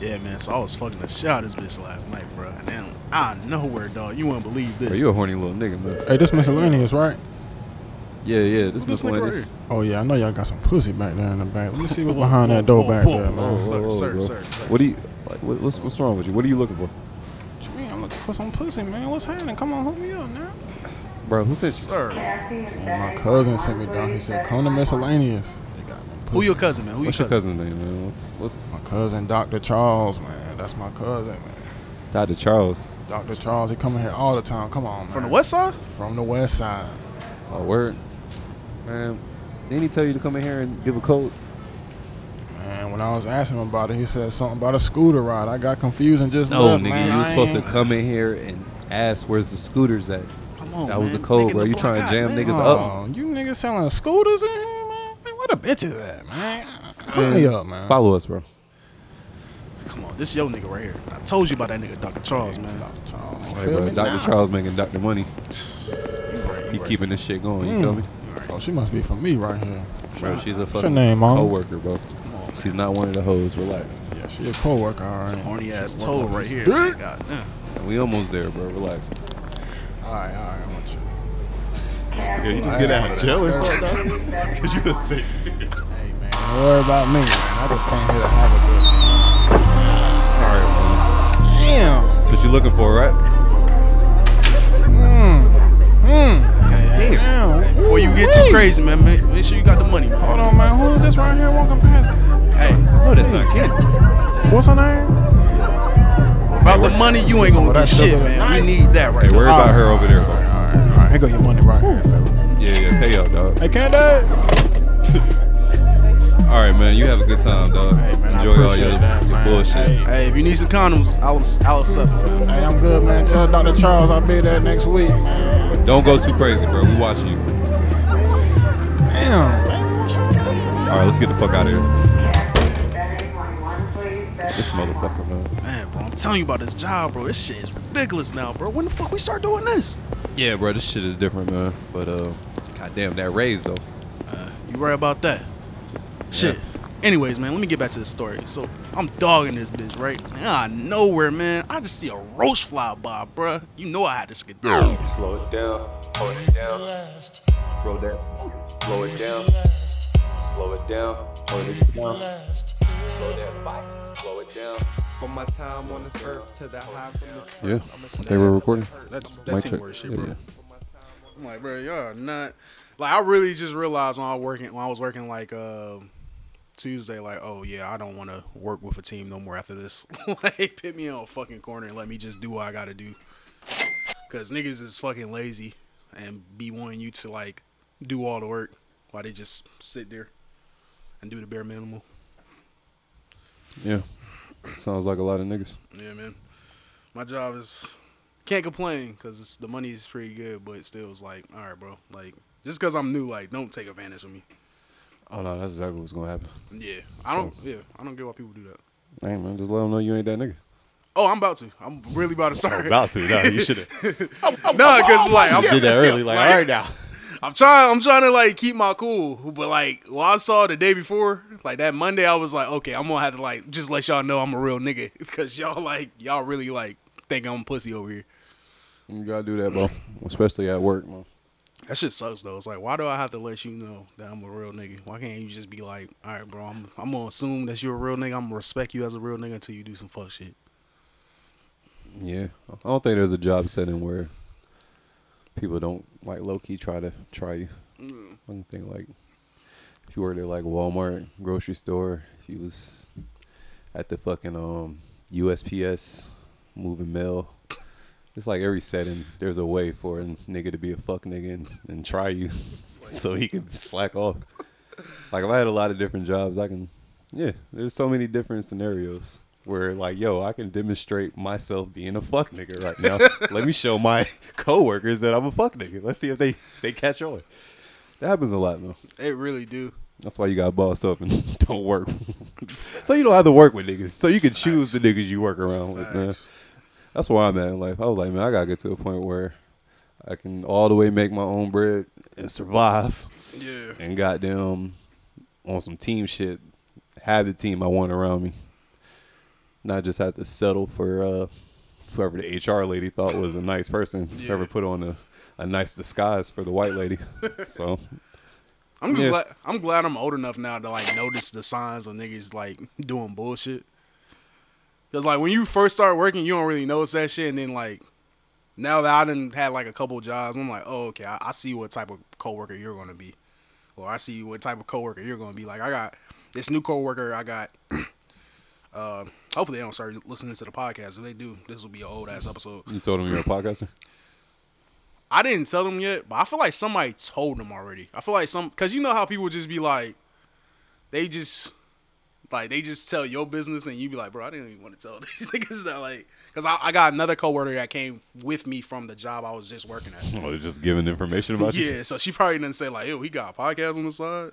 Yeah, man. So I was fucking the shit out of this bitch last night, bro. And then out of nowhere, dog. You wouldn't believe this. Bro, you a horny little nigga, man. Hey, this miscellaneous, right? Yeah, yeah. This Who this right miscellaneous. here? Oh yeah, I know y'all got some pussy back there in the back. Let me see what's behind that door back there, man. Sir, Whoa, whoa, sir, sir, sir. What do you like? What, what's what's wrong with you? What are you looking for, What you mean? I'm looking for some pussy, man. What's happening? Come on, hook me up now. bro? Who said? Sir. Man, my cousin sent me down. He said, "Come to miscellaneous." They Who your cousin, man? Who What's your your cousin? cousin's name, man? What's what's My cousin, Dr. Charles, man. That's my cousin, man. Dr. Charles? Dr. Charles, he coming here all the time. Come on, man. From the west side? From the west side. Oh, word, man. Didn't he tell you to come in here and give a code? Man, when I was asking him about it, he said something about a scooter ride. I got confused and just No, left, nigga, man. you was supposed to ain't- come in here and ask where's the scooters at. Come on, That was man. the code, Make it bro. the You block trying to hot, jam man. niggas Oh, up? you niggas selling scooters in here, man? Man, where the bitches at, man? Hook me up, man. Follow us, bro. Come on, this your nigga right here. I told you about that nigga, Dr. Charles, man. Dr. Charles. Hey, Feel bro, me Dr. now? Charles making Dr. Money. You right, He right. keeping this shit going. You feel me? Mm. Oh, she must be from me right here. Bro, she's a fucking name, mom? co-worker, bro. On, man. She's not one of the hoes. Relax. Yeah, she a co-worker, all right. Some horny ass toe right here. man. God damn. We almost there, bro. Relax. All right, all right, I want you. Yeah, you just get out of jail or something? Cause you the same. Hey, man, don't worry about me, man. I just came here to have a good time. All right, man. Damn. That's what you're looking for, right? Mmm. Mmm. Damn. Before you get too crazy, man, make, make sure you got the money, man. Hold on, man. Who is this right here walking past? Hey, No, that's not Ken. What's her name? about the money, you ain't gonna Some of get shit, sugar man. We need that right Hey, worry about her over there, bro. Here go your money right here, fella. Yeah, yeah. Pay up, dog. Hey, Candy. All right, man. You have a good time, dog. Hey, man, I Enjoy all your, that, your man. bullshit. Hey. Hey, if you need some condoms, I'll, I'll accept them. Hey, I'm good, man. Tell Dr. Charles I'll be there next week, man. Don't go too crazy, bro. We watching you. Damn. All right, let's get the fuck out of here. This motherfucker, man. Man, bro, I'm telling you about this job, bro. This shit is ridiculous now, bro. When the fuck we start doing this? Yeah, bro. This shit is different, man. But uh, goddamn, that raise though. You right about that? Shit. Anyways, man, let me get back to the story. So I'm dogging this bitch, right? And out of nowhere, man, I just see a roach fly by, bruh. You know I had to skid down. Blow it down, hold it down, roll that, blow it down, slow it down, hold it down, blow that fight, Yeah, I'ma they were recording. That, that Mic check. shit, Yeah, bro. yeah. I'm like, bro, y'all are not. Like, I really just realized when I was working, when I was working like uh, Tuesday, like, oh yeah, I don't want to work with a team no more after this. like, put me on a fucking corner and let me just do what I gotta do. Cause niggas is fucking lazy and be wanting you to like do all the work while they just sit there and do the bare minimum. Yeah, sounds like a lot of niggas. Yeah, man. My job is can't complain because the money is pretty good, but still, it's like, all right, bro. Like, just because I'm new, like, don't take advantage of me. Oh no, that's exactly what's gonna happen. Yeah, I don't. Yeah, I don't get why people do that. Hey man, just let them know you ain't that nigga. Oh, I'm about to. I'm really about to oh, start. About to. No, you should have. no, because like I'm, did that early. Like, all right now. I'm trying. I'm trying to like keep my cool. But like, what I saw the day before, like that Monday, I was like, okay, I'm gonna have to like just let y'all know I'm a real nigga because y'all like y'all really like think I'm a pussy over here. You gotta do that, bro. Especially at work, man. That shit sucks though. It's like, why do I have to let you know that I'm a real nigga? Why can't you just be like, all right, bro, I'm, I'm gonna assume that you're a real nigga. I'm gonna respect you as a real nigga until you do some fuck shit. Yeah, I don't think there's a job setting where people don't like low key try to try you. Mm. I don't think like if you were at like Walmart, grocery store, if you was at the fucking um USPS moving mail. It's like every setting, there's a way for a nigga to be a fuck nigga and, and try you, so he can slack off. Like if I had a lot of different jobs, I can, yeah. There's so many different scenarios where like, yo, I can demonstrate myself being a fuck nigga right now. Let me show my coworkers that I'm a fuck nigga. Let's see if they they catch on. That happens a lot though. It really do. That's why you got boss up and don't work. so you don't have to work with niggas. So you can choose the niggas you work around with, man. That's where I'm at in life. I was like, man, I gotta get to a point where I can all the way make my own bread and survive. Yeah. And goddamn on some team shit, have the team I want around me. Not just have to settle for uh, whoever the HR lady thought was a nice person. Whoever put on a, a nice disguise for the white lady. so I'm just Yeah. glad I'm glad I'm old enough now to like notice the signs of niggas like doing bullshit. Cause like when you first start working, you don't really notice that shit, and then like now that I done had like a couple jobs, I'm like, oh okay, I, I see what type of coworker you're gonna be, or I see what type of coworker you're gonna be. Like I got this new coworker, I got. uh, hopefully they don't start listening to the podcast. If they do, this will be an old ass episode. you told them you're a podcaster. I didn't tell them yet, but I feel like somebody told them already. I feel like some because you know how people just be like, they just like they just tell your business and you be like, bro, I didn't even want to tell these niggas that like because I, I got another coworker that came with me from the job I was just working at. Oh, just giving information about you. Yeah, so she probably didn't say like, yo, he got a podcast on the side.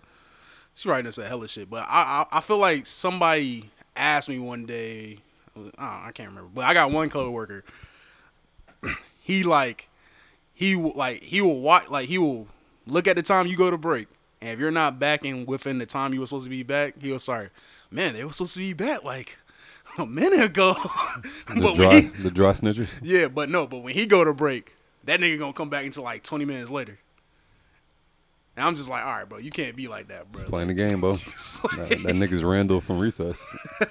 She probably didn't say hella shit, but I I, I feel like somebody asked me one day. I, I can't remember, but I got one coworker. he like he will like he will watch like he will look at the time you go to break, and if you're not back in within the time you were supposed to be back, he'll sorry, man, they were supposed to be back like a minute ago. The dry, he, the dry snitchers. yeah, but no, but when he go to break, that nigga gonna come back until like 20 minutes later. And I'm just like, all right, bro, you can't be like that, bro. Playing the game, bro. It's that, that nigga's Randall from Recess.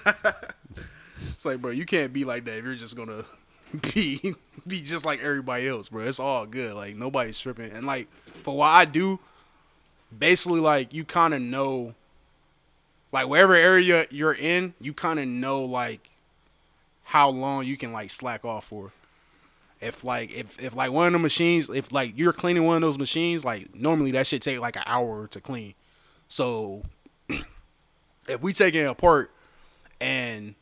it's like, bro, you can't be like that if you're just gonna be be just like everybody else, bro. It's all good. Like nobody's tripping. And like for what I do, basically like you kind of know, like wherever area you're in, you kind of know like how long you can like slack off for. If like if if like one of the machines, if like you're cleaning one of those machines, like normally that should take like an hour to clean. So if we take it apart and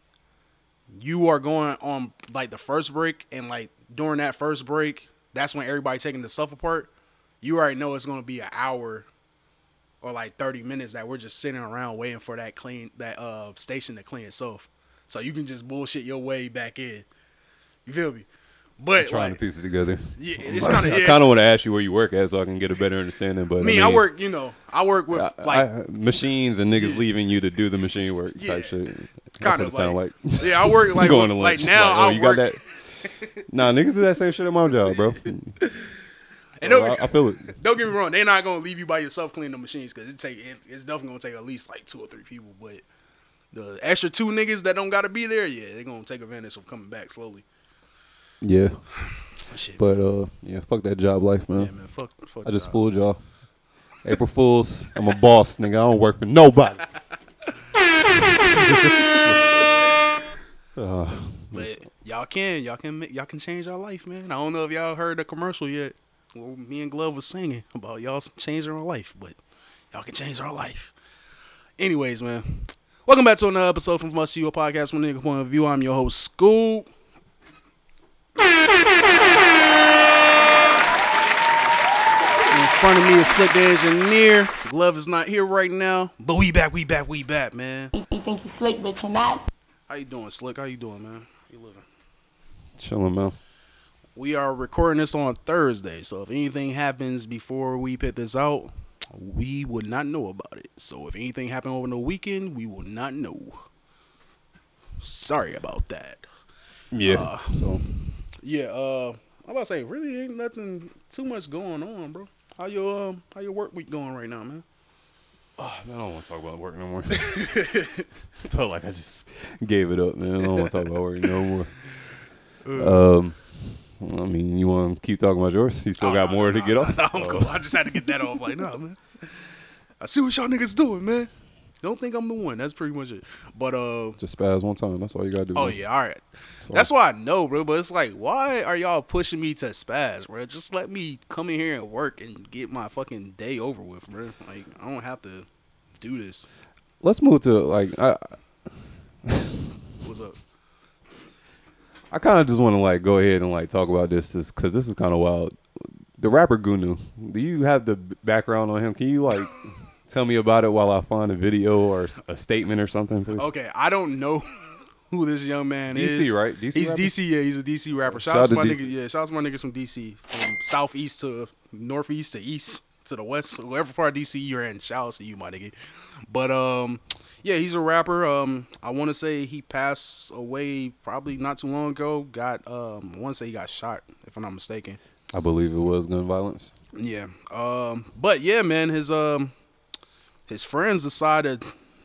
you are going on like the first break and like during that first break, that's when everybody taking the stuff apart. You already know it's gonna be an hour or like thirty minutes that we're just sitting around waiting for that clean that uh station to clean itself. So you can just bullshit your way back in. You feel me? But trying like, to piece it together. yeah, it's kind of I kind of want to ask you where you work at so I can get a better understanding. But me. I, I, work, you know, I work with I- like machines and niggas leaving you to do the machine work Yeah. type shit. That's kind what it of sound like, like. yeah, I work like going with, to like now oh, I you work. got that? Nah, niggas do that same shit at my job, bro. And don't, I, I feel it. don't get me wrong, they're not gonna leave you by yourself cleaning the machines because it take it, it's definitely gonna take at least like two or three people. But the extra two niggas that don't gotta be there, yeah, they're gonna take advantage of coming back slowly. Yeah, Shit, but uh, yeah, fuck that job life, man. yeah, man, fuck, fuck. I just job. fooled y'all. April Fools. I'm a boss, nigga. I don't work for nobody. uh, But y'all can, y'all can, make, y'all can change our life, man. I don't know if y'all heard the commercial yet. Well, me and Glove was singing about y'all changing our life, but y'all can change our life. Anyways, man, welcome back to another episode From Us To You, a podcast from a nigga point of view. I'm your host, Scoob. In front of me is Slikk the Engineer. Glove is not here right now, but we back, we back, we back, man. You think you slick, but you're not. How you doing, Slikk? How you doing, man? How you living? chilling, man. We are recording this on Thursday, so if anything happens before we put this out, we would not know about it. So if anything happened over the weekend, we will not know. Sorry about that. Yeah. Uh, so Yeah, uh, I'm about to say, really ain't nothing too much going on, bro. How your um, how your work week going right now, man? oh, man, I don't want to talk about work no more. Felt like I just gave it up, man. I don't want to talk about work no more. Um, I mean, you want to keep talking about yours? You still Oh, got no, more no, to get off? No, I'm Oh. cool. I just had to get that off. Like, nah, man. I see what y'all niggas doing, man. Don't think I'm the one. That's pretty much it. But uh, Just spaz one time. That's all you gotta do. Oh man. yeah, all right. So- That's why I know, bro. But it's like, why are y'all pushing me to spaz, bro? Just let me come in here and work and get my fucking day over with, bro. Like I don't have to do this. Let's move to like I. What's up? I kind of just want to like go ahead and like talk about this because this is kind of wild. The rapper Goonew, do you have the background on him? Can you like tell me about it while I find a video or a statement or something, please? Okay, I don't know who this young man is. DC, right? DC he's rapper? DC. Yeah, he's a DC rapper. Shout, Shout out to my niggas. Yeah, shout out to my niggas from DC, from southeast to northeast to east. to the west, whatever part of DC you're in. Shout out to you, my nigga. But um, yeah, he's a rapper. Um, I want to say he passed away probably not too long ago. Got um, I want to say he got shot if I'm not mistaken. I believe it was gun violence. Yeah. Um, but yeah, man, his um, his friends decided,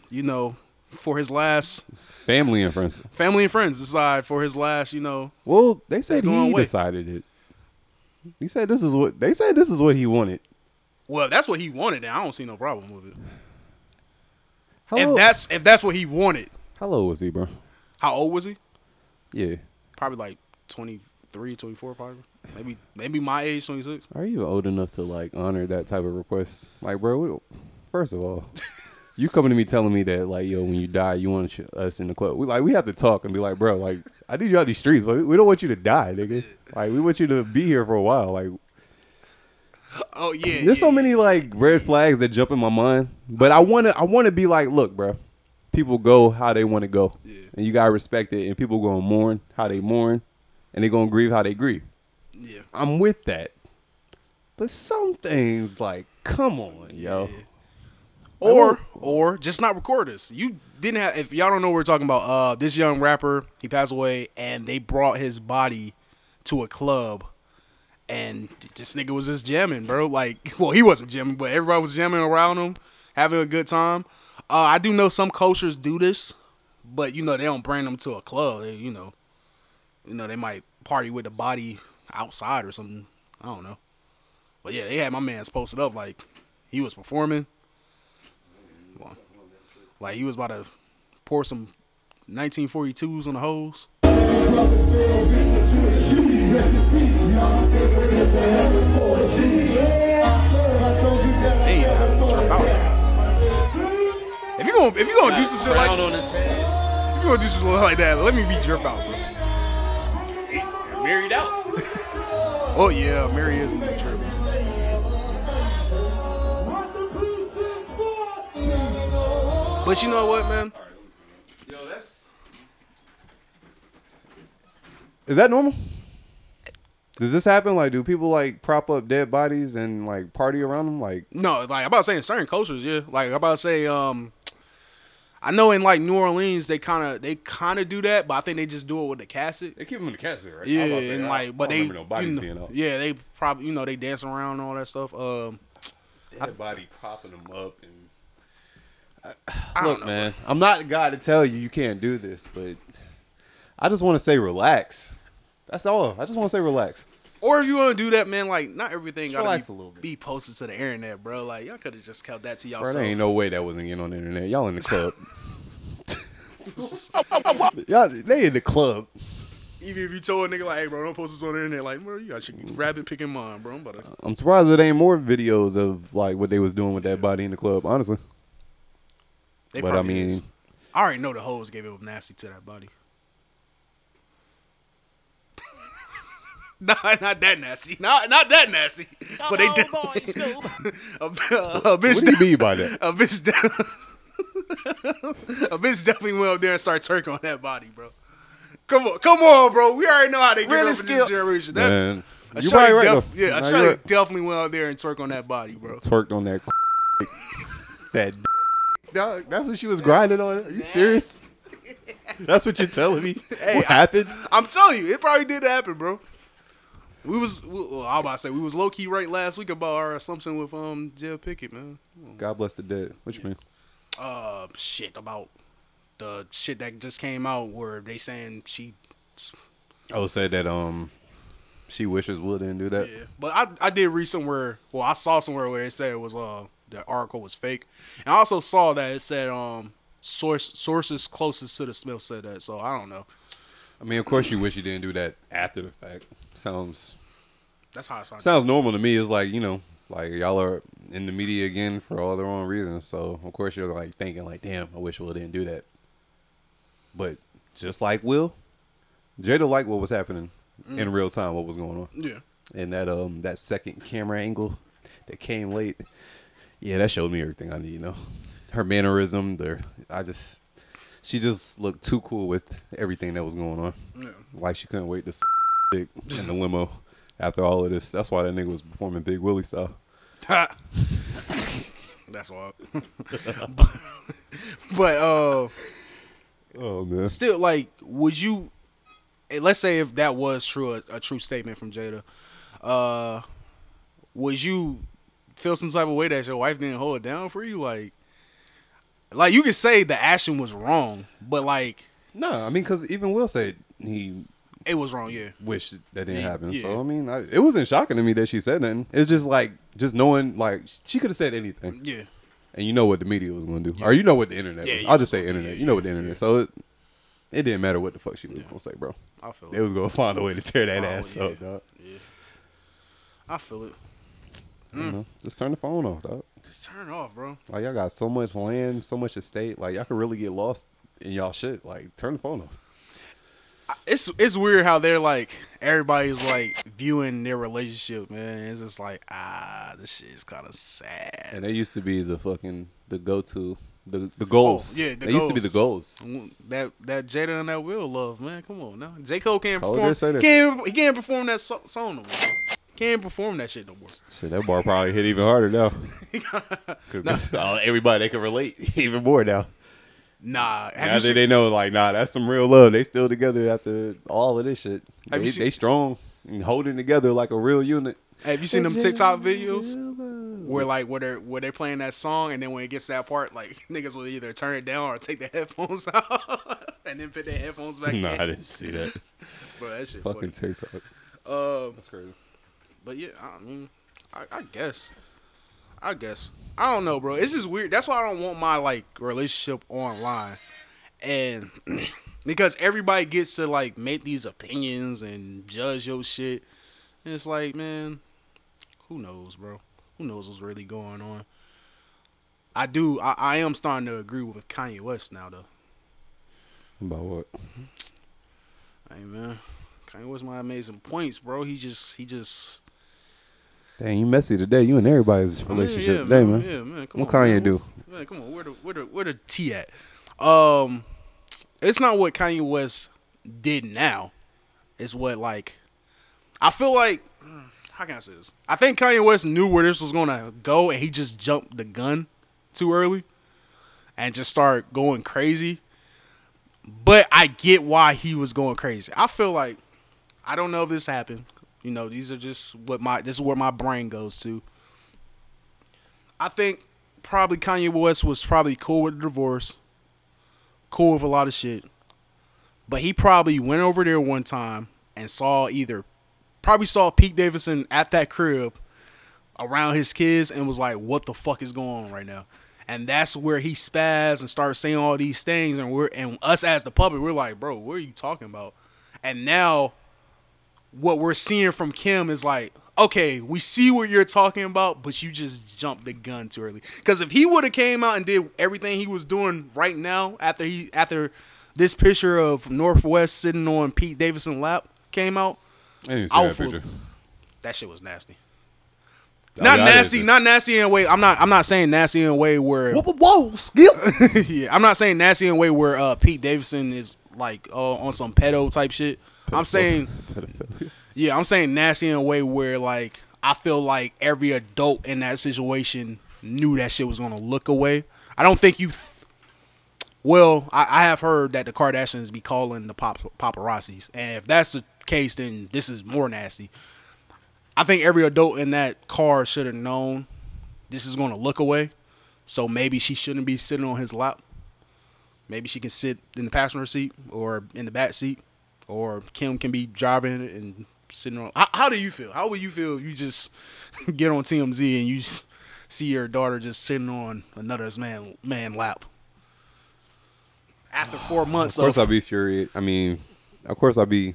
you know, for his last Family and friends. family and friends decide for his last, you know, Well, they said he away. decided it. He said this is what they said. This is what he wanted. well, that's what he wanted, and I don't see no problem with it. How If that's if that's what he wanted, how old was he, bro? how old was he? Yeah. Probably like 23, 24 probably. Maybe maybe my age, 26. Are you old enough to like honor that type of request? Like, bro, we, first of all, you coming to me telling me that like, yo, when you die, you want sh- us in the club. We like we have to talk and be like, bro, like I need you out these streets, but we don't want you to die, nigga. Like we want you to be here for a while. Like Oh yeah. there's so yeah, many like red flags that jump in my mind, but I want to I want to be like, look, bro. People go how they want to go, Yeah. and you gotta respect it. And people gonna mourn how they mourn, and they gonna grieve how they grieve. Yeah. I'm with that. But some things like, come on, yo. Or or just not record this. You didn't have if y'all don't know what we're talking about, uh this young rapper, he passed away and they brought his body to a club and this nigga was just jamming, bro. Like well, he wasn't jamming, but everybody was jamming around him, having a good time. Uh I do know some cultures do this, but you know, they don't bring them to a club. They, you know, you know, they might party with the body outside or something. I don't know. But yeah, they had my man's posted up like he was performing. Like he was about to pour some 1942s on the hose. Hey, drip out there. If you gonna if you gonna do some shit like on his head. if you gonna do some shit like that, let me be drip out, bro. Married out. Oh yeah, Mary is in the trip. But you know what, man? Yo, that's Is that normal? Does this happen? Like, do people like prop up dead bodies and like party around them? Like, No, like I'm about to say in certain cultures, yeah. Like I'm about to say, um, I know in like New Orleans they kind of they kind of do that, but I think they just do it with the casket. they keep them in the casket, right? Yeah, and like, but they, no bodies you know, being out. yeah, they probably you know they dance around and all that stuff. Um, Dead body propping them up and. I Look, know, man, I'm not the guy to tell you you can't do this, but I just want to say relax. That's all. I just want to say relax. Or if you want to do that, man, like not everything gotta relax be, a little bit. be posted to the internet, bro. Like y'all could have just kept that to Bro, yourself. there ain't no way that wasn't getting on the internet. Y'all in the club. Y'all, they in the club. Even if you told a nigga like, hey, bro, don't post this on the internet, like, bro, you got your rabbit picking mine, bro. I'm to. I'm surprised it ain't more videos of like what they was doing with that body in the club. Honestly, They but I mean, is. I already know the hoes gave it up nasty to that body. nah, not that nasty. Not not that nasty. but they did. a, a what bitch. do you mean by that? A bitch. de- a bitch definitely went up there and started twerking on that body, bro. Come on, come on, bro. We already know how they get Really up in this skill- generation. That, Man, a you shawty probably right def- though. Yeah, a Nah, shawty right. definitely went out there and twerked on that body, bro. Twerked on that. that. Dog, that's what she was grinding on. Are you serious? That's what you're telling me. what happened? I'm telling you, it probably did happen, bro. We was, well, I was about to say we was low key right last week about our assumption with um Jada Pinkett, man. God bless the dead. What you mean? Uh, shit about the shit that just came out where they saying she, Oh, said that um, she wishes Will didn't do that. yeah. But I I did read somewhere, well I saw somewhere where it said it was uh the article was fake, and I also saw that it said um source sources closest to the Smith said that, so I don't know. I mean, of course, you wish you didn't do that after the fact. Sounds That's how it. sounds Sounds normal to me. It's like you know, like y'all are in the media again for all the wrong reasons. So of course you're like thinking like, damn, I wish Will didn't do that. But just like Will, Jada liked what was happening in real time, what was going on, Yeah. and that um that second camera angle that came late. Yeah, that showed me everything I need. You know, her mannerism, the I just she just looked too cool with everything that was going on. Yeah. Like she couldn't wait to dick in the limo after all of this. That's why that nigga was performing Big Willie style. That's all. but, but uh, Oh man. still, like, would you? Let's say if that was true, a, a true statement from Jada, uh, would you feel some type of way that your wife didn't hold it down for you? Like, like you could say the action was wrong, but like No, I mean, because even Will said he it was wrong. Yeah, wish that didn't Yeah, happen. yeah. So I mean, I, it wasn't shocking to me that she said nothing. It's just like just knowing, like she could have said anything, yeah. and you know what the media was going to do, or you know what the internet. Yeah, was. I'll just say internet. Yeah, you know yeah, what the internet. yeah. So it, it didn't matter what the fuck she was going to say, bro. I feel They it. was going to find a way to tear that Find ass way, up, dog. yeah. I feel it. You know? Just turn the phone off, dog. Just turn it off, bro. Like y'all got so much land, so much estate. Like y'all could really get lost in y'all shit. Like turn the phone off. It's it's weird how they're like everybody's like viewing their relationship, man. It's just like ah, this shit is kind of sad. And they used to be the fucking the go to the the goals. Oh, yeah, the they used to be the goals. goals. That that Jada and that Will love, man. Come on now. J Cole can't Cole perform. that. Can't he can't perform that song no more. Can't perform that shit no more. Shit, that bar probably hit even harder now. Cause everybody they can relate even more now. Nah, Now that seen, they know, like, nah, that's some real love. They still together after all of this shit. They, seen- they strong and holding together like a real unit. have you seen them TikTok videos where like where they're where they're playing that song and then when it gets to that part, like niggas will either turn it down or take their headphones out and then put their headphones back. Nah, in. I didn't see that. Bro, that shit Fucking funny. TikTok. Uh, That's crazy. But yeah, I mean, I, I guess, I guess, I don't know, bro. It's just weird. That's why I don't want my like relationship online, and because everybody gets to like make these opinions and judge your shit. And it's like, man, who knows, bro? Who knows what's really going on? I do. I, I am starting to agree with Kanye West now, though. About what? Hey, man, Kanye West my amazing points, bro. He just, he just. Dang, you messy today. You and everybody's relationship today, man. Yeah, man. Come What on, Kanye man. do? Man, come on. Where the where the where the T at? Um, it's not what Kanye West did now. It's what like I feel like. mm, How can I say this? I think Kanye West knew where this was gonna go, and he just jumped the gun too early, and just started going crazy. But I get why he was going crazy. I feel like I don't know if this happened. You know, these are just what my this is where my brain goes to. I think probably Kanye West was probably cool with the divorce, cool with a lot of shit. But he probably went over there one time and saw either probably saw Pete Davidson at that crib around his kids and was like, "What the fuck is going on right now?" And that's where he spazzed and started saying all these things, and we're and us as the public, we're like, "Bro, what are you talking about?" And now, what we're seeing from Kim is like, okay, we see what you're talking about, but you just jumped the gun too early. Because if he would have came out and did everything he was doing right now after he after this picture of North West sitting on Pete Davidson lap came out, I didn't see would that picture. that shit was nasty. I Not mean, nasty, didn't- nasty in a way. I'm not. I'm not saying nasty in a way where. Whoa, whoa, skip. yeah, I'm not saying nasty in a way where uh, Pete Davidson is like uh, on some pedo type shit. I'm saying Yeah, I'm saying nasty in a way where like I feel like every adult in that situation knew that shit was gonna look away. I don't think you. Well, I, I have heard that the Kardashians be calling the pop, paparazzis, and if that's the case, then this is more nasty. I think every adult in that car should have known this is gonna look away, so maybe she shouldn't be sitting on his lap. Maybe she can sit in the passenger seat or in the back seat, or Kim can be driving and sitting on. How, how do you feel? How would you feel if you just get on TMZ and you see your daughter just sitting on another man man lap after four months Of course, of? I'd be furious. I mean, of course, I'd be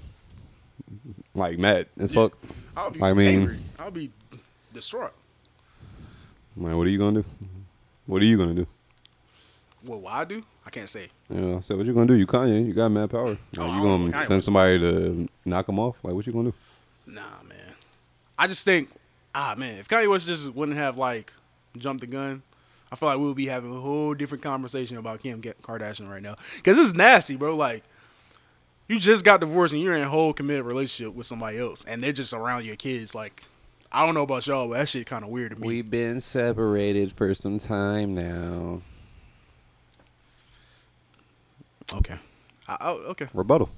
like mad as fuck. I'll be I mean- angry. I'll be distraught. Like, what are you gonna do? What are you gonna do? What will I do? I can't say. You know, so what you gonna do? You Kanye, you got mad power. Like, Oh, you gonna Kanye send somebody to knock him off? Like, what you gonna do? Nah, man. I just think, ah, man, if Kanye West just wouldn't have like jumped the gun, I feel like we would be having a whole different conversation about Kim Kardashian right now. Because it's nasty, bro. Like, you just got divorced and you're in a whole committed relationship with somebody else, and they're just around your kids. Like, I don't know about y'all, but that shit kind of weird to me. We've been separated for some time now. Okay. I, I, okay. Rebuttal.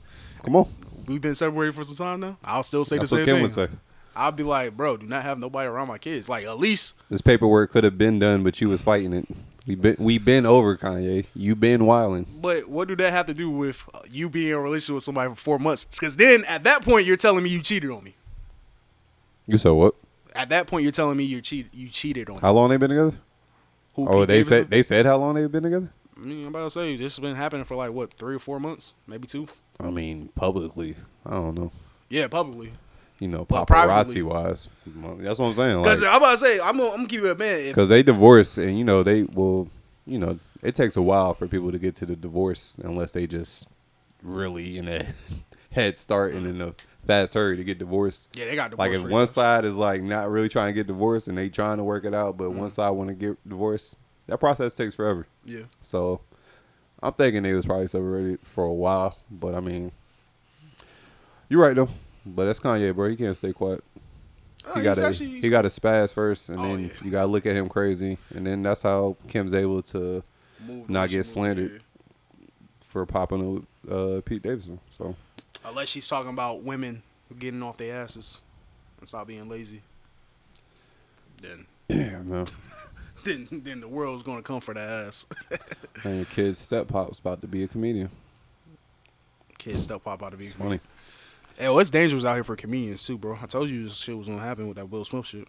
Come on. We've been separated for some time now. I'll still say That's the what same Kim thing. would say. I'll be like, bro, do not have nobody around my kids. Like at least, This paperwork could have been done, but you was fighting it. We been we been over Kanye. You been wilding. but what do that have to do with uh, you being in a relationship with somebody for four months? Because then at that point you're telling me you cheated on me. You said what? At that point you're telling me you cheated. You cheated on me. How long they been together? Who, Oh, Pete they Davidson? said they said how long they've been together. I mean, I'm about to say this has been happening for like what three or four months, maybe two. I mean, publicly. I don't know. Yeah, publicly. You know, paparazzi wise. That's what I'm saying. Because Like, I'm about to say I'm gonna, I'm gonna keep it a man. Because they divorce and you know they will you know it takes a while for people to get to the divorce unless they just really in a head start and in a fast hurry to get divorced yeah, they got divorced. like if one side is like not really trying to get divorced and they trying to work it out but Mm-hmm. one side want to get divorced that process takes forever Yeah, so i'm thinking they was probably separated for a while but i mean you're right though but that's kanye bro he can't stay quiet Oh, he got actually- he got a spaz first, and Oh, then yeah. you got to look at him crazy, and then that's how Kim's able to Move not get slandered. yeah. for popping up with uh, Pete Davidson. So Unless she's talking about women getting off their asses and stop being lazy. Then, yeah, man. then, then the world's gonna come for that ass. And your kid's step pop's about to be a comedian. Kids still pop out to be It's funny. Hey, well, it's dangerous out here for comedians too, bro. I told you this shit was gonna happen with that Will Smith shit.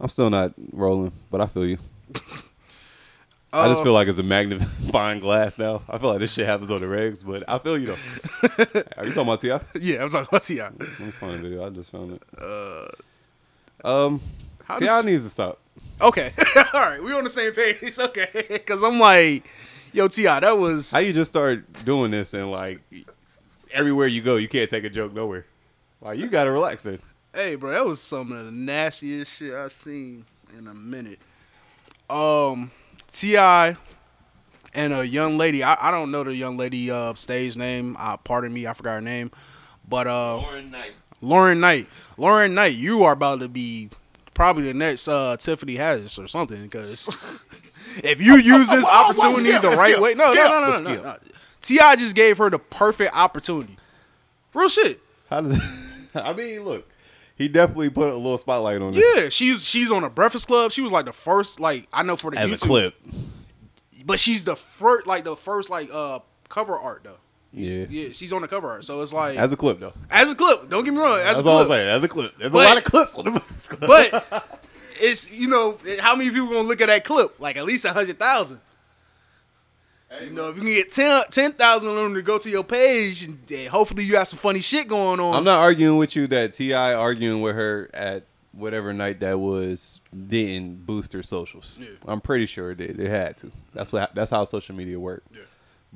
I'm still not rolling, but I feel you. I just Uh, feel like it's a magnifying glass now. I feel like this shit happens on the regs, but I feel you though. Are you talking about T.I.? Yeah, I'm talking about Ti. Let me find a video. I just found it. um, How T.I. needs to stop. Okay, all right, we on the same page. Okay, because I'm like, yo, T.I., that was How you just start doing this and like everywhere you go, you can't take a joke nowhere. Like you gotta relax then. Hey, bro, that was some of the nastiest shit I've seen in a minute. Um, T.I. and a young lady. I, I don't know the young lady uh, stage name. Uh, pardon me, I forgot her name. But uh, Lauren Knight. Lauren Knight. Lauren Knight, you are about to be probably the next uh, Tiffany Haddish or something. Because if you use this opportunity the right way, no, no, no, no, no, no, no. T.I. just gave her the perfect opportunity. Real shit. How does? I mean, look, he definitely put a little spotlight on it Yeah, she's she's on a Breakfast Club. She was like the first, like I know for the as YouTube, a clip. but she's the first, like the first, like uh cover art though. Yeah, Yeah, she's on the cover art, so it's like as a clip though. as a clip. Don't get me wrong, as That's a all I'm clip. saying. As a clip, there's But- a lot of clips on the. But it's you know how many people are gonna look at that clip? Like at least a hundred thousand. You know, if you can get 10 10,000 of them to go to your page, and then hopefully you have some funny shit going on. I'm not arguing with you that T.I. arguing with her at whatever night that was didn't boost her socials. Yeah. I'm pretty sure it did. It had to. That's what. That's how social media work. Yeah.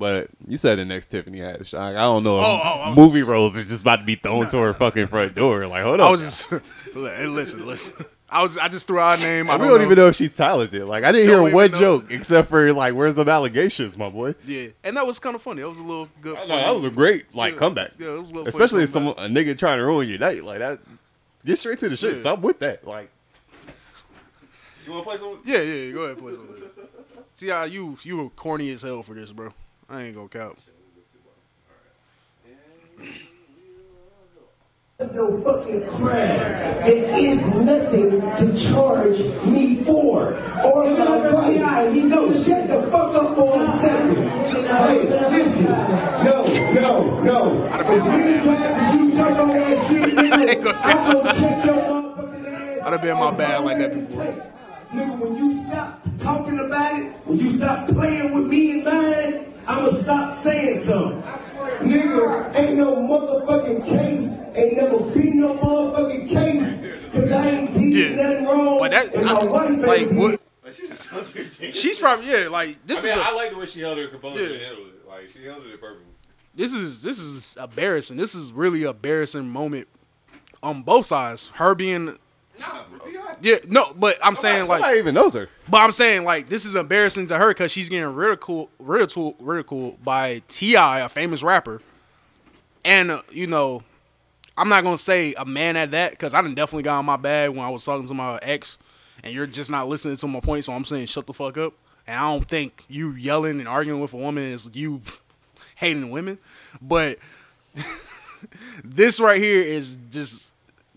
But you said the next Tiffany Haddish. I, I don't know. Oh, oh, I movie just- roles are just about to be thrown to her fucking front door. Like, hold on. I was just li- listen, listen. I was I just threw out a name. I we don't, don't know. even know if she's talented. Like, I didn't Don't hear even one know. joke except for like, "Where's the allegations, my boy?" Yeah, and that was kind of funny. That was a little good. I know, that was a great like Yeah. comeback. Yeah, it was a little funny especially if some a nigga trying to ruin your night like that. Get straight to the shit. Yeah. So I'm with that. Like, you want to play some? Yeah, yeah, yeah. Go ahead, play some. See how you you were corny as hell for this, bro. I ain't gonna count. no fucking crap. It is nothing to charge me for. Or my body. No, shut the fuck up for a second. Hey, listen. No, no, no. As many times as you talk on that shit, nigga, I'm gonna check your motherfucking ass. I'd have been my bad like that before. Nigga, when you stop talking about it, when you stop playing with me and mine, I'ma stop saying something. Nigga, ain't no motherfucking case, ain't never been no motherfucking case, cause I ain't did Yeah. nothing wrong. But that and I, wife ain't like did what? She just sounds ridiculous. She's probably yeah. Like this I is a, like the way she held her composure Yeah. and handled it. Like she handled it perfectly. this is this is embarrassing. This is really a embarrassing moment on both sides. Her being yeah no, but I'm saying like I even knows her. But I'm saying like this is embarrassing to her because she's getting ridiculed, ridiculed, ridiculed by T.I., a famous rapper, and uh, you know, I'm not gonna say a man at that because I done definitely got on my bag when I was talking to my ex, and you're just not listening to my point. So I'm saying shut the fuck up. And I don't think you yelling and arguing with a woman is you hating women, but this right here is just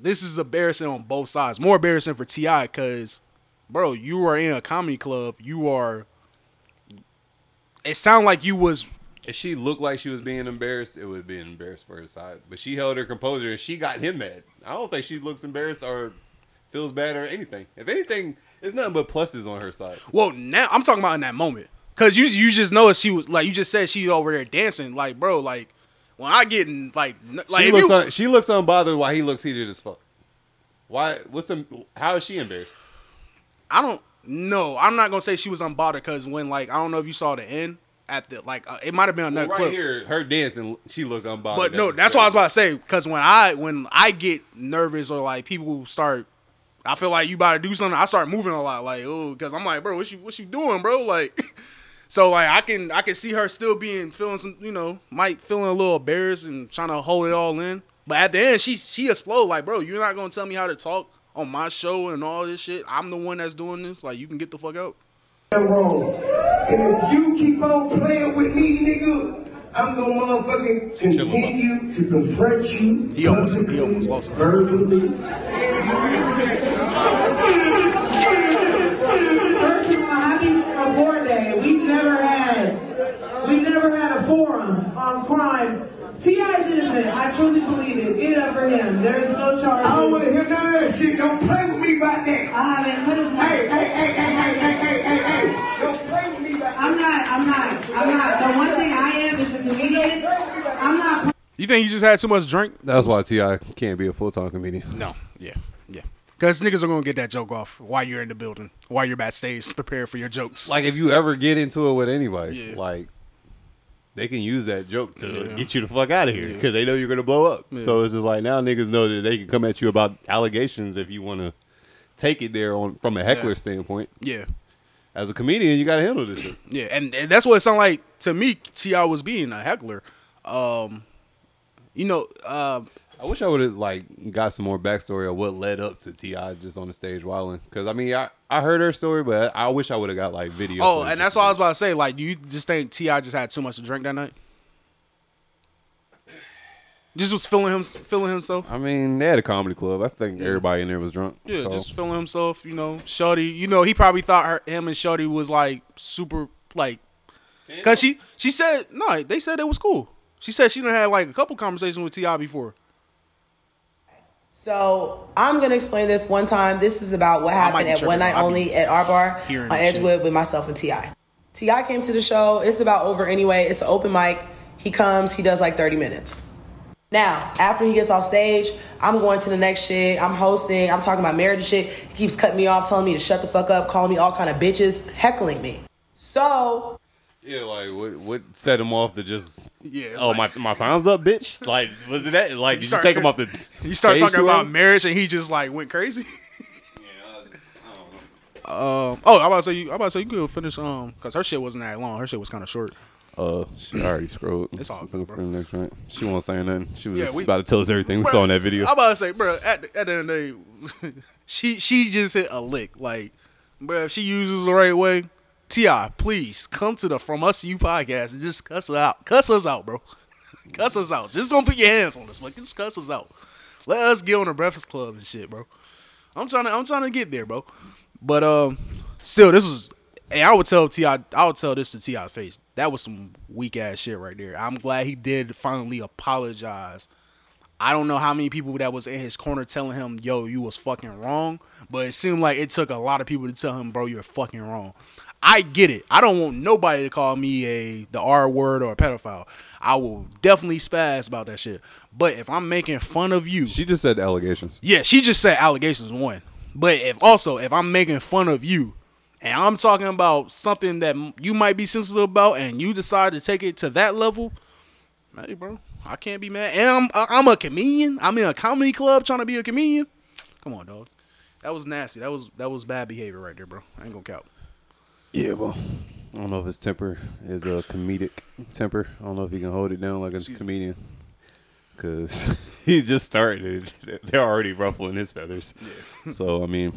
this is embarrassing on both sides. More embarrassing for T.I. because, bro, you are in a comedy club. You are. It sounded like you was If she looked like she was being embarrassed, it would be embarrassed for her side. But she held her composure and she got him mad. I don't think she looks embarrassed or feels bad or anything. If anything, it's nothing but pluses on her side. Well, now I'm talking about in that moment, cause you you just know she was like you just said she over there dancing like bro like when I get in like like she, looks you, un- she looks unbothered while he looks heated as fuck. Why? What's some? How is she embarrassed? I don't know I'm not gonna say she was unbothered because when like I don't know if you saw the end at the like uh, it might have been another right clip. here, her dancing, she looked unbothered. But no, That's that's what I was about to say. Because when I when I get nervous or like people start, I feel like you about to do something. I start moving a lot, like oh, because I'm like, bro, what you what you doing, bro? Like, so like I can I can see her still being feeling some, you know, might feeling a little embarrassed and trying to hold it all in. But at the end, she she explode like, bro, you're not gonna tell me how to talk on my show and all this shit. I'm the one that's doing this. Like, you can get the fuck out. wrong. And if you keep on playing with me, nigga, I'm gonna motherfucking continue to confront you. He almost- he almost lost verbally. First of all, happy Award Day. We've never had, we've never had a forum on crime. T.I. is innocent. I truly believe it. Get it up for him. There is no charge. I don't wanna hear none of that shit. Don't play with me about ah, that. I haven't put his Hey, hey, hey, hey, hey, hey, hey, hey, hey. Don't play with me about I'm not, I'm not, I'm not. The one thing I am is a comedian. I'm not You think you just had too much drink? That's why T.I. can't be a full time comedian. No, yeah, yeah. Because niggas are gonna get that joke off while you're in the building, while you're backstage, prepare for your jokes. Like if you ever get into it with anybody, Yeah. like they can use that joke to Yeah. get you the fuck out of here because they know you're gonna blow up. So it's just like now niggas know that they can come at you about allegations if you want to take it there on from a heckler Yeah. standpoint. yeah, As a comedian, you got to handle this shit. yeah, and, and that's what it sounded like to me. T.I. was being a heckler. Um, you know, uh, I wish I would have like got some more backstory of what led up to T.I. just on the stage wilding. Because I mean, I, I heard her story, but I wish I would have got like video. oh, and that's what I was about to say. Like, you just think T.I. just had too much to drink that night? Just was feeling him, feeling himself. I mean, they had a comedy club. I think everybody in there was drunk. Yeah, so. just feeling himself. You know, Shorty. You know, he probably thought her, him and Shorty was like super, like, cause she she said no. They said it was cool. She said she done had like a couple conversations with T.I. before. So I'm gonna explain this one time. This is about what happened at one night only at our bar on shit. Edgewood with myself and Ti. T.I. came to the show. It's about over anyway. It's an open mic. He comes. He does like 30 minutes. Now, after he gets off stage, I'm going to the next shit. I'm hosting. I'm talking about marriage and shit. He keeps cutting me off, telling me to shut the fuck up, calling me all kind of bitches, heckling me. So Yeah, like what what set him off to just Yeah, Oh like- my my time's up, bitch. Like was it that? Like did you start- take him off the? You start talking too about early? marriage, and he just like went crazy. Um. Oh, I about to say you. I about to say you could finish. Um, because her shit wasn't that long. Her shit was kind of short. Uh, she already scrolled. It's all good, bro. next joint. She won't say nothing. She was Yeah, we- about to tell us everything we saw in that video. I'm about to say, bro. At the, at the end of the day, she she just hit a lick. Like, bro, if she uses the right way, T.I., please come to the From Us You podcast and just cuss her out. Cuss us out, bro. cuss us out. Just don't put your hands on us, but just cuss us out. Let us get on the Breakfast Club and shit, bro. I'm trying to I'm trying to get there, bro. But um, still, this was. And I would tell T.I., I would tell this to T.I.'s face. That was some weak ass shit right there. I'm glad he did finally apologize. I don't know how many people that was in his corner telling him, "Yo, you was fucking wrong," but it seemed like it took a lot of people to tell him, "Bro, you're fucking wrong." I get it. I don't want nobody to call me a the R word or a pedophile. I will definitely spaz about that shit. But if I'm making fun of you, She just said allegations. yeah, she just said allegations one. But if also if I'm making fun of you and I'm talking about something that you might be sensitive about and you decide to take it to that level, hey bro, I can't be mad. And I'm I'm a comedian. I'm in a comedy club trying to be a comedian. Come on, dog. That was nasty. That was that was bad behavior right there, bro. I ain't gonna count. Yeah, well, I don't know if his temper is a comedic temper. I don't know if he can hold it down like a comedian. Cause he's just started. They're already ruffling his feathers. So I mean,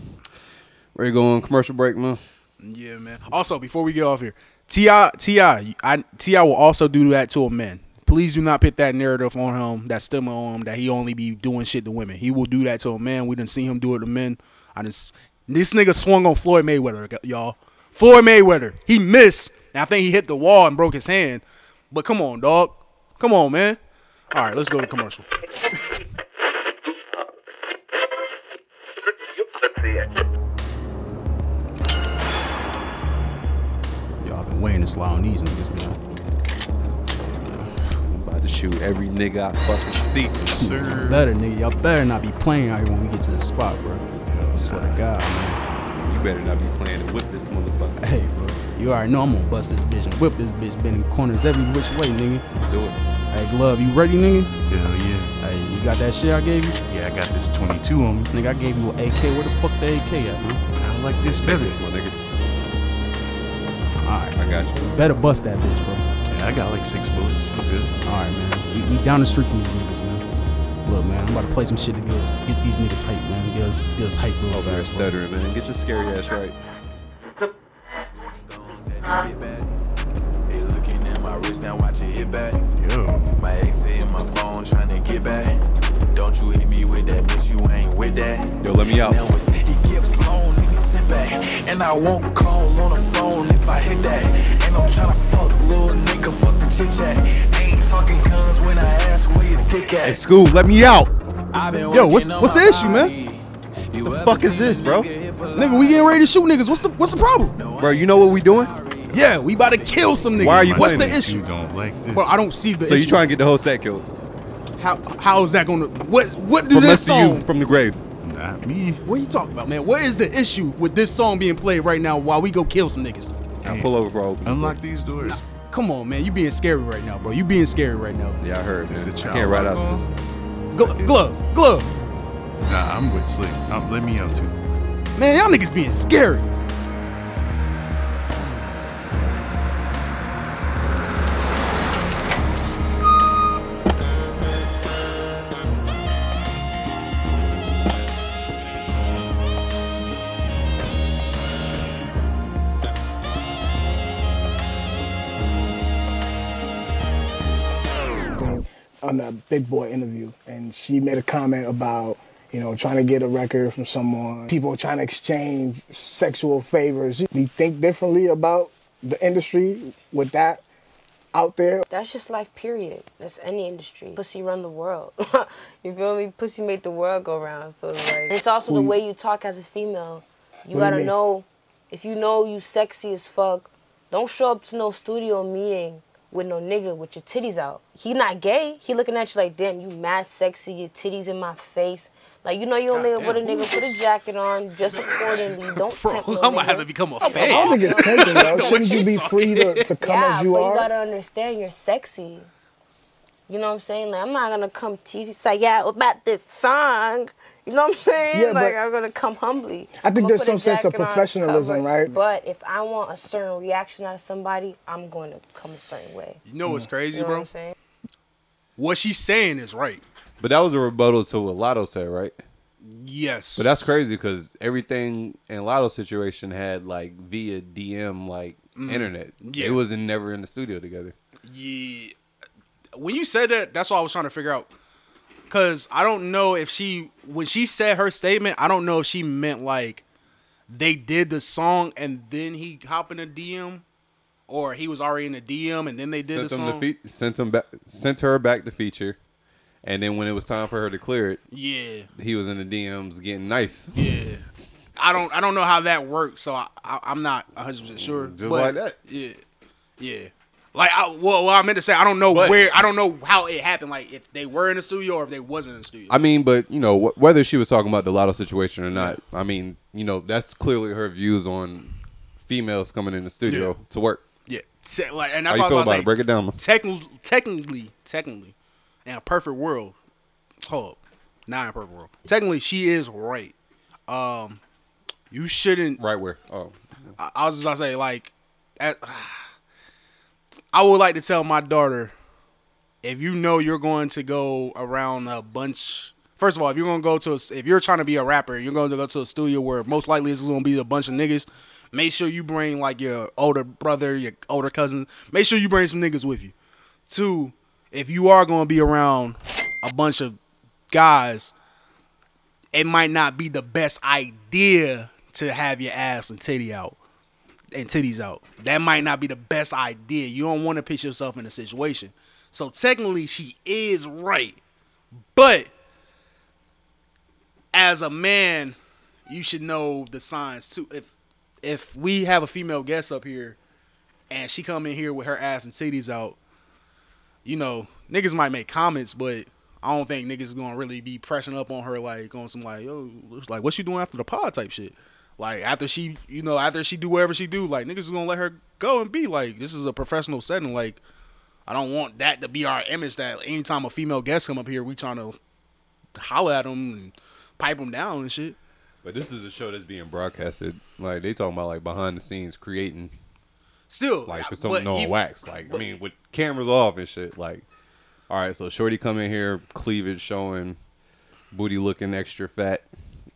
ready to go on commercial break, man. Yeah, man. Also, before we get off here, T.I. T.I. I T.I. will also do that to a man. Please do not put that narrative on him, that stigma on him that he only be doing shit to women. He will do that to a man. We didn't see him do it to men. I just this nigga swung on Floyd Mayweather, y'all. Floyd Mayweather, he missed. And I think he hit the wall and broke his hand. But come on, dog. Come on, man. All right, let's go to commercial. Y'all been waiting to slide on these niggas, man. I'm about to shoot every nigga I fucking see. Sir. Better nigga, y'all better not be playing out here when we get to the spot, bro. I swear to God, man. You better not be playing to whip this motherfucker. Hey, bro. You already know I'm gonna bust this bitch and whip this bitch, bending corners every which way, nigga. Let's do it. Hey, Glove, you ready, nigga? Hell yeah. Hey, you got that shit I gave you? Yeah, I got this 22 on me. Nigga, I gave you an AK. Where the fuck the AK at, man? I like this Take better. this, my nigga. Alright, I got you. better bust that bitch, bro. Yeah, I got like six bullets. I'm good. Alright, man. We, we down the street from these niggas, man. Look, man, I'm about to play some shit to get, get these niggas hype, man. Get us, get us hype real oh, Over fast, bro. stuttering, man. Get your scary ass right. They looking at my wrist now, watch it hit back. Yo. My ex in my phone trying to get back. Don't you hit me with that, bitch, you ain't with that. Yo, let me out. Now it's he get flown and he sit back. And I won't call on the phone if I hit that. And I'm tryna fuck little nigga, fuck the chit chat. Ain't talking guns when I ask where your dick at. Hey, Scoob, let me out. Yo, what's- what's the issue, man? body. You The fuck is this, bro? nigga we getting ready to shoot niggas. What's the what's the problem? Bro, you know what we doing? Yeah, we about to kill some niggas. Why are you What's playing the this? issue? You don't like this. Bro, I don't see the So issue. you trying to get the whole set killed? how how is that gonna what what do From this us to you, song from the grave. Not me. What are you talking about, man? What is the issue with this song being played right now while we go kill some niggas? I'll pull over for open. this Unlock door. these doors. Come on, man. You being scary right now, bro. You being scary right now. Yeah, I heard. It's man. the I child can't ride out of this. Glo- glove, glove. Nah, I'm with Slikk. Let me out too. Man, y'all niggas being scary. On a big boy interview, and she made a comment about you know trying to get a record from someone, people trying to exchange sexual favors. You think differently about the industry with that out there? That's just life, period. That's any industry. Pussy run the world. you feel me? Pussy make the world go round. So it's like, it's also the you- way you talk as a female. You gotta mean? know, if you know you sexy as fuck, don't show up to no studio meeting with no nigga with your titties out. He not gay. He looking at you like, damn, you mad sexy, your titties in my face. Like, you know you only God with a nigga, is put a jacket on, just accordingly. Don't Bro, tempt no I'm nigga. Gonna have to become a fan. don't think it's taken, though. Shouldn't you be talking? free to, to come yeah, as you but are? you gotta understand you're sexy. You know what I'm saying? Like I'm not gonna come tease you say, yeah, about this song? You know what I'm saying? Yeah, like I'm gonna come humbly. I think there's some sense of professionalism, cover. right? But if I want a certain reaction out of somebody, I'm going to come a certain way. You know what's crazy, You know bro? what I'm saying? What she's saying is right. But that was a rebuttal to what Latto said, right? Yes. But that's crazy because everything in Latto's situation had like via DM, like Mhm. internet. Yeah. It wasn't never in the studio together. Yeah. When you said that, that's what I was trying to figure out. Cause I don't know if she when she said her statement, I don't know if she meant like they did the song and then he hop in a DM, or he was already in a DM and then they did sent the song. the fe- sent him back, sent her back the feature, and then when it was time for her to clear it, Yeah. he was in the DMs getting nice. Yeah. I don't I don't know how that works, so I, I I'm not 100 percent sure. Just But, like that. Yeah, yeah. Like I well, well I meant to say I don't know But- where I don't know how it happened. Like if they were in the studio or if they wasn't in the studio. I mean, but you know, wh- whether she was talking about the Latto situation or not, I mean, you know, that's clearly her views on females coming in the studio Yeah. to work. Yeah, Te- like and that's How what you I was feel about about it? Break it down. Technically, technically, technically, in a perfect world, hold up, not in a perfect world. Technically, she is right. Um, you shouldn't. Right where? Oh, I, I was just gonna say like, at, I would like to tell my daughter, if you know you're going to go around a bunch. First of all, if you're gonna go to, a, if you're trying to be a rapper, you're going to go to a studio where most likely it's gonna be a bunch of niggas. Make sure you bring like your older brother, your older cousin. Make sure you bring some niggas with you. Two, if you are gonna be around a bunch of guys, it might not be the best idea to have your ass and titty out and titties out. That might not be the best idea. You don't want to put yourself in a situation. So technically, she is right, but as a man, you should know the signs too. If if we have a female guest up here, and she come in here with her ass and titties out, you know, niggas might make comments, but I don't think niggas is gonna really be pressing up on her like on some like yo like what she doing after the pod type shit. Like after she you know after she do whatever she do, like niggas is gonna let her go and be like this is a professional setting. Like I don't want that to be our image that anytime a female guest come up here, we trying to holler at them and pipe them down and shit. But this is a show that's being broadcasted. Like they talking about like behind the scenes creating. Still, like for but something on wax. Like I mean, with cameras off and shit. Like, all right, so Shorty come in here, cleavage showing, booty looking extra fat,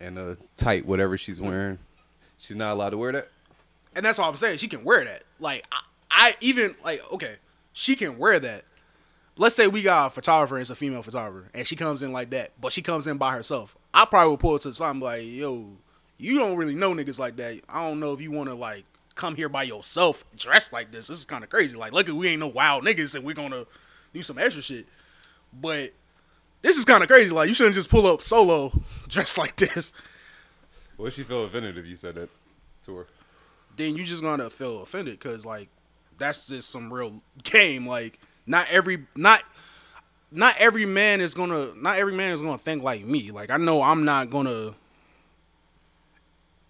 and a tight whatever she's wearing. She's not allowed to wear that. And that's all I'm saying. She can wear that. Like I, I even like okay, she can wear that. Let's say we got a photographer, and it's a female photographer, and she comes in like that, but she comes in by herself. I probably would pull it to the side like, yo, you don't really know niggas like that. I don't know if you want to like come here by yourself dressed like this. This is kind of crazy. Like, look, we ain't no wild niggas, and we're gonna do some extra shit. But this is kind of crazy. Like, you shouldn't just pull up solo dressed like this. If she feel offended if you said that to her? then you just gonna feel offended because like that's just some real game. Like not every not not every man is gonna not every man is gonna think like me. Like I know I'm not gonna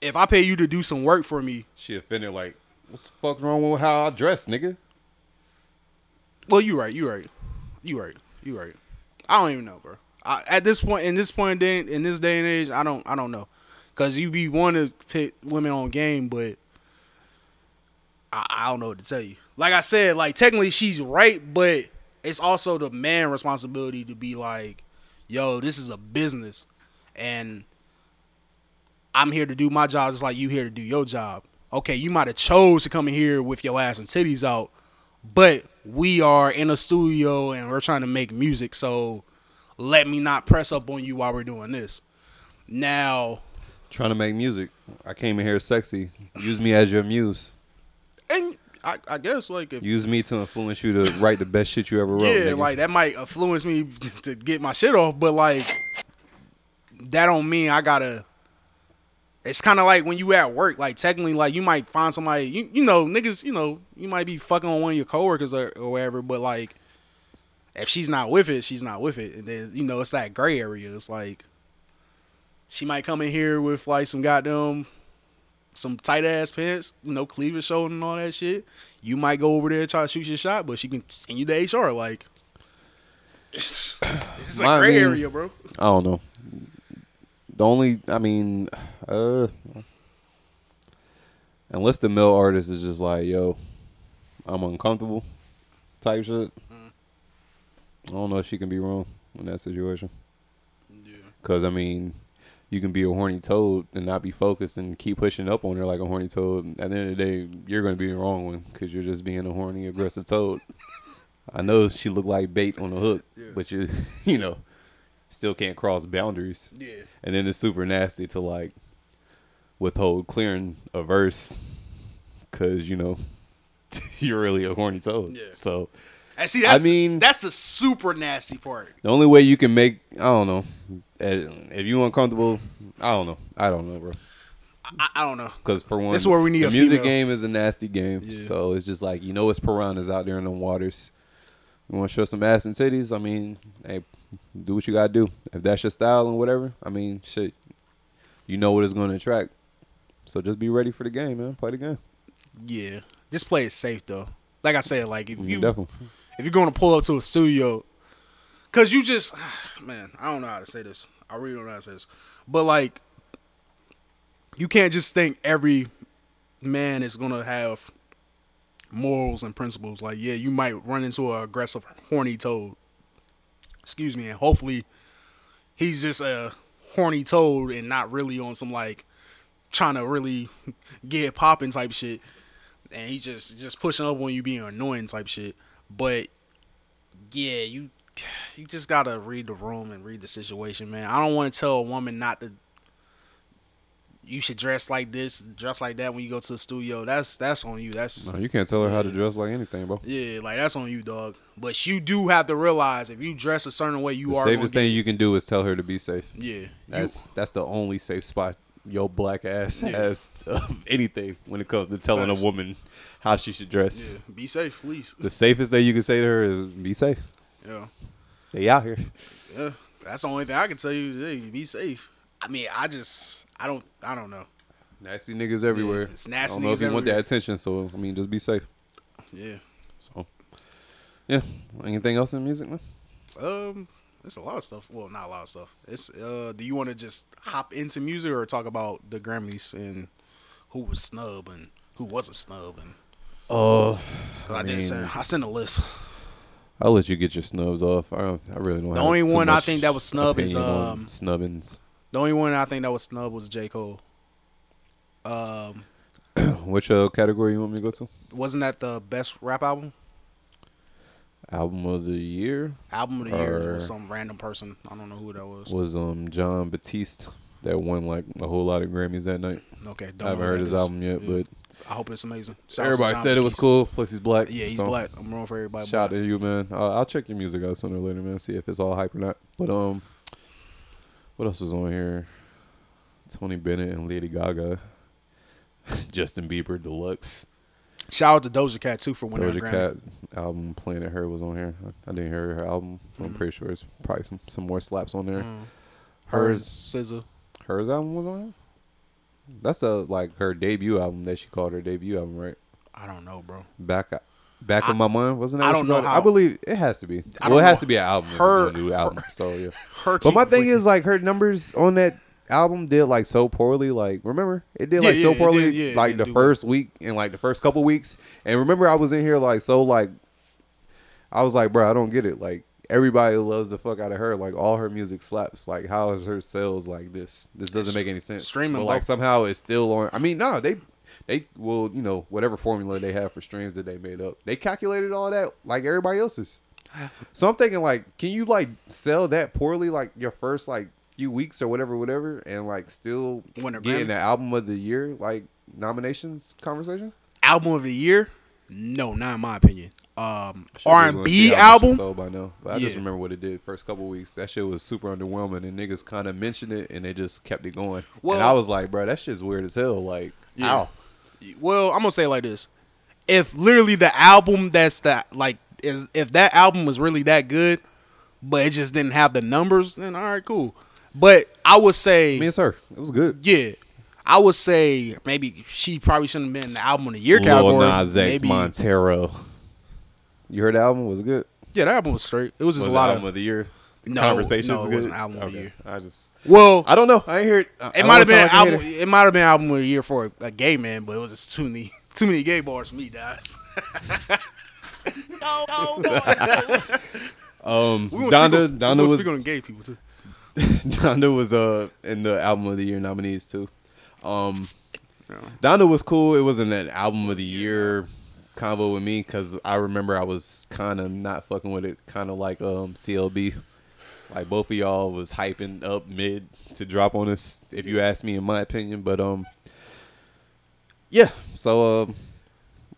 if I pay you to do some work for me. She offended like, what's the fuck wrong with how I dress, nigga? Well, you right, you right, you right, you right. I don't even know, bro. I, at this point, in this point, in, in this day and age, I don't, I don't know, cause you be wanting to pick women on game, but I, I don't know what to tell you. Like I said, like technically she's right, but it's also the man responsibility to be like, yo, this is a business, and I'm here to do my job just like you here to do your job. Okay, you might have chose to come in here with your ass and titties out, but we are in a studio and we're trying to make music, so let me not press up on you while we're doing this. Now, Trying to make music. I came in here sexy. Use me as your muse. and I, I guess like if Use me to influence you to write the best shit you ever wrote. yeah, nigga. like that might influence me to get my shit off, but like that don't mean I gotta. It's kind of like when you at work, like technically, like you might find somebody, you you know, niggas, you know, you might be fucking on one of your coworkers or, or whatever, but like if she's not with it, she's not with it, and then you know it's that gray area. It's like she might come in here with like some goddamn some tight ass pants, you know, cleavage showing and all that shit. You might go over there and try to shoot your shot, but she can send you to HR. Like, it's just a I gray mean, area, bro. I don't know. The only, I mean, uh, unless the male artist is just like, yo, I'm uncomfortable type shit. I don't know if she can be wrong in that situation. Yeah. Cause I mean, you can be a horny toad and not be focused and keep pushing up on her like a horny toad. At the end of the day, you're gonna be the wrong one because you're just being a horny, aggressive toad. I know she looked like bait on the hook, but you, you know, still can't cross boundaries. Yeah. And then it's super nasty to like withhold clearing a verse because you know you're really a horny toad. Yeah. So And see, that's, I mean, that's a super nasty part. the only way you can make I don't know eh, if you uncomfortable. I don't know. I don't know, bro. I, I don't know. Because for one, This is where we need the a music female. game is a nasty game. So it's just like you know, it's piranhas out there in the waters. You want to show some ass and titties? I mean, hey, do what you gotta do. If that's your style and whatever, I mean, shit, you know what it's going to attract. So just be ready for the game, man. Play the game. Yeah, just play it safe though. Like I said, like if you definitely. If you're going to pull up to a studio, cause you just man, I don't know how to say this. I really don't know how to say this, but like you can't just think every man is gonna have morals and principles. Like yeah, you might run into an aggressive horny toad, excuse me, and hopefully he's just a horny toad and not really on some like trying to really get popping type shit. And he just just pushing up on you being annoying type shit. But yeah, you you just gotta read the room and read the situation, man. I don't want to tell a woman not to. You should dress like this, dress like that when you go to the studio. That's that's on you. That's No, you can't tell her how to dress like anything, bro. yeah, like that's on you, dog. But you do have to realize if you dress a certain way, you the are safest thing you can do is tell her to be safe. Yeah, you- that's that's the only safe spot your black ass Yeah. has of anything when it comes to telling a woman how she should dress. Yeah, be safe, please. The safest thing you can say to her is be safe. Yeah. They out here. Yeah, that's the only thing I can tell you. Hey, be safe. I mean, I just, I don't, I don't know. Nasty niggas everywhere. it's nasty I don't know if niggas you want that attention, so I mean, just be safe. Yeah. So, yeah. Anything else in music, man? Um, it's a lot of stuff. Well, not a lot of stuff. It's uh, do you want to just hop into music or talk about the Grammys and who was snub and who wasn't snub and? Uh, I, I did mean- send, I sent a list. I'll let you get your snubs off. I don't. I really don't. The only one I think that was snub is, um, snubbins. The only one I think that was snub was J Cole. Um, Which uh, category you want me to go to? wasn't that the best rap album? Album of the year. Album of the year Or was some random person. I don't know who that was. was um Jon Batiste that won like a whole lot of Grammys that night. Okay, don't I haven't heard his is. album yet, Yeah. but I hope it's amazing. Shouts to everybody said it was cool. Plus he's black. Yeah, he's so black. I'm wrong for everybody. Shout out to you, man. Uh, I'll check your music out sooner or later, man. See if it's all hype or not. But um, what else was on here? Tony Bennett and Lady Gaga. Justin Bieber Deluxe. Shout out to Doja Cat too for winning Doja. Cat's album Planet Her was on here. I, I didn't hear her album. so I'm pretty sure it's probably some, some more slaps on there. Mm. Her and Hers SZA. Hers album was on. That's a like her debut album that she called her debut album, right? I don't know, bro. Back back I- in my mind, wasn't that? I don't know how- I believe it has to be. Well, it has know. to be an album. Her- new album. So yeah. her but my thing breaking- is like her numbers on that album did like so poorly. Like remember it did Yeah, like so yeah, it poorly did, yeah, like the first week and like the first couple weeks. And remember I was in here like so like I was like, bro, I don't get it. Like everybody loves the fuck out of her. Like all her music slaps. Like how is her sales like this? This doesn't It's make any sense. streaming, but like somehow it's still on. I mean, no, they they will you know whatever formula they have for streams that they made up. They calculated all that like everybody else's. So I'm thinking like, can you like sell that poorly like your first like few weeks or whatever, whatever, and like still Win a get in Grammy? the album of the year like nominations conversation? Album of the year? No, not in my opinion. Um, R and B how much it album. sold by now. But I just remember what it did first couple weeks. That shit was super underwhelming, and niggas kind of mentioned it, and they just kept it going. Well- and I was like, bro, that shit's weird as hell. Like, Yeah. how? Well, I'm gonna say it like this: if literally the album that's that like is if that album was really that good, but it just didn't have the numbers, then all right, cool. But I would say, I mean, it's her. It was good. yeah, I would say maybe she probably shouldn't have been in the album of the year Lil category. Nas X maybe, Montero. You heard the album? Was it good? yeah, that album was straight. It was just Was a it lot album of of the year. No, Conversations no, it good? wasn't album of the year. I just Well, I don't know. I ain't hear it. I- I It might have been like album. hater. It might have been album of the year for a, a gay man, but it was just too many too many gay bars for me, guys. no, no, gonna Donda, speak on, Donda we was gonna speak on gay people too. Donda was uh in the album of the year nominees too. Um, Donda was cool. It wasn't an album of the year convo with me because I remember I was kind of not fucking with it, kind of like um CLB. Like both of y'all was hyping up mid to drop on us, if you ask me, in my opinion. But um, yeah. So um,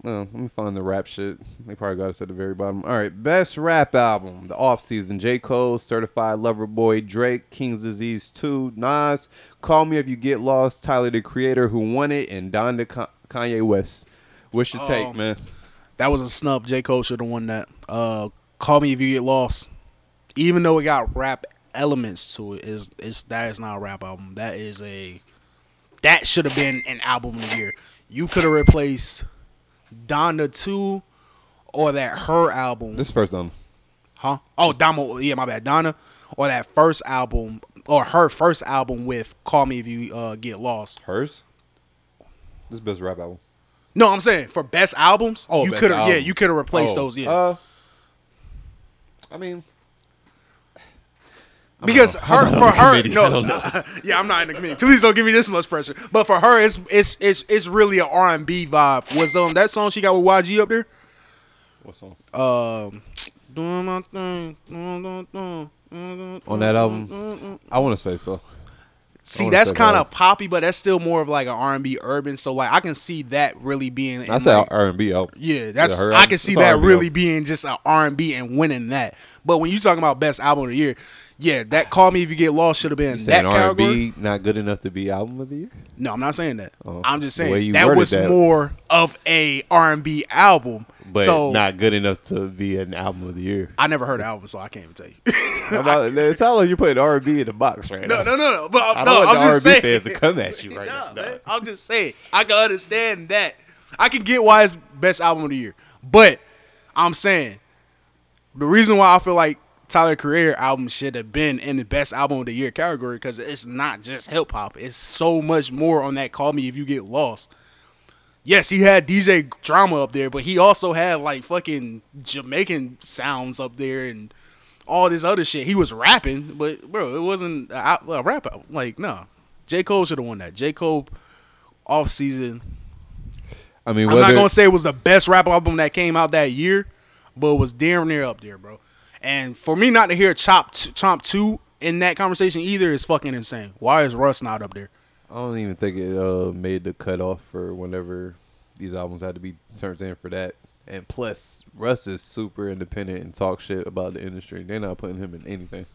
uh, let me find the rap shit. They probably got us at the very bottom. All right, best rap album: The Off Season, J. Cole, Certified Lover Boy, Drake, King's Disease Two, Nas, Call Me If You Get Lost, Tyler the Creator, who won it, and Donda Ka- Kanye West. What's your take, Um, man? That was a snub. J Cole should have won that. Uh, Call me if you get lost. Even though it got rap elements to it, is is that is not a rap album. That is a that should have been an album of the year. You could have replaced Donda two or that her album. This first album. Huh? Oh, Donda. Yeah, my bad. Donda or that first album or her first album with "Call Me If You uh, Get Lost." Hers. This is best rap album. No, I'm saying for best albums. Oh, you could have. Yeah, you could have replaced Oh, those. Yeah. Uh, I mean, because her I'm not for her committee. no I yeah I'm not in the committee please don't give me this much pressure but for her it's it's it's it's really an R and B vibe was um that song she got with YG up there What song? um doing my thing doing my thing, On that album, I want to say so. See, that's kind of poppy, but that's still more of like an R and B urban. So like, I can see that really being. I say R and B album. Yeah, that's her I can see that R&B really album. being just an R and B and winning that. But when you talking about best album of the year, yeah, that "Call Me If You Get Lost" should have been that saying R and category. Not good enough to be album of the year? No, I'm not saying that. Oh, I'm just saying that was that. more of a R&B album. but so not good enough to be an album of the year. I never heard the album, so I can't even tell you. About, it sounds like you're putting R and B in the box right No, now. no, no, no. But I no, don't want I'm the just R&B saying. fans to come at you right Nah, now. man, I'm just saying. I can understand that. I can get why it's best album of the year, but I'm saying the reason why I feel like Tyler Creator album should have been in the best album of the year category because it's not just hip hop. It's so much more on that "Call Me If You Get Lost." Yes, he had DJ drama up there, but he also had like fucking Jamaican sounds up there and all this other shit. He was rapping, but bro, it wasn't a, a rap album. Like, no. J. Cole should have won that. J. Cole off season. I mean, I'm not gonna say it was the best rap album that came out that year, but it was damn near up there, bro. And for me not to hear Chop t- Chomp Two in that conversation either is fucking insane. Why is Russ not up there? I don't even think it uh, made the cutoff for whenever these albums had to be turned in for that. And plus, Russ is super independent and talk shit about the industry. They're not putting him in anything.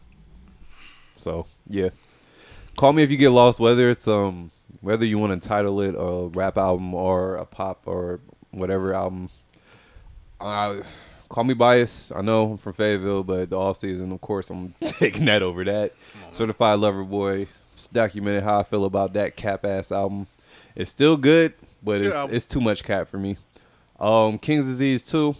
So yeah, call me if you get lost. Whether it's um whether you want to title it a rap album or a pop or whatever album. Uh, call me biased. I know I'm from Fayetteville, but the off season, of course, I'm taking that over that. Certified Lover Boy. It's documented how I feel about that cap ass album. It's still good, but it's it's too much cap for me. Um, King's Disease two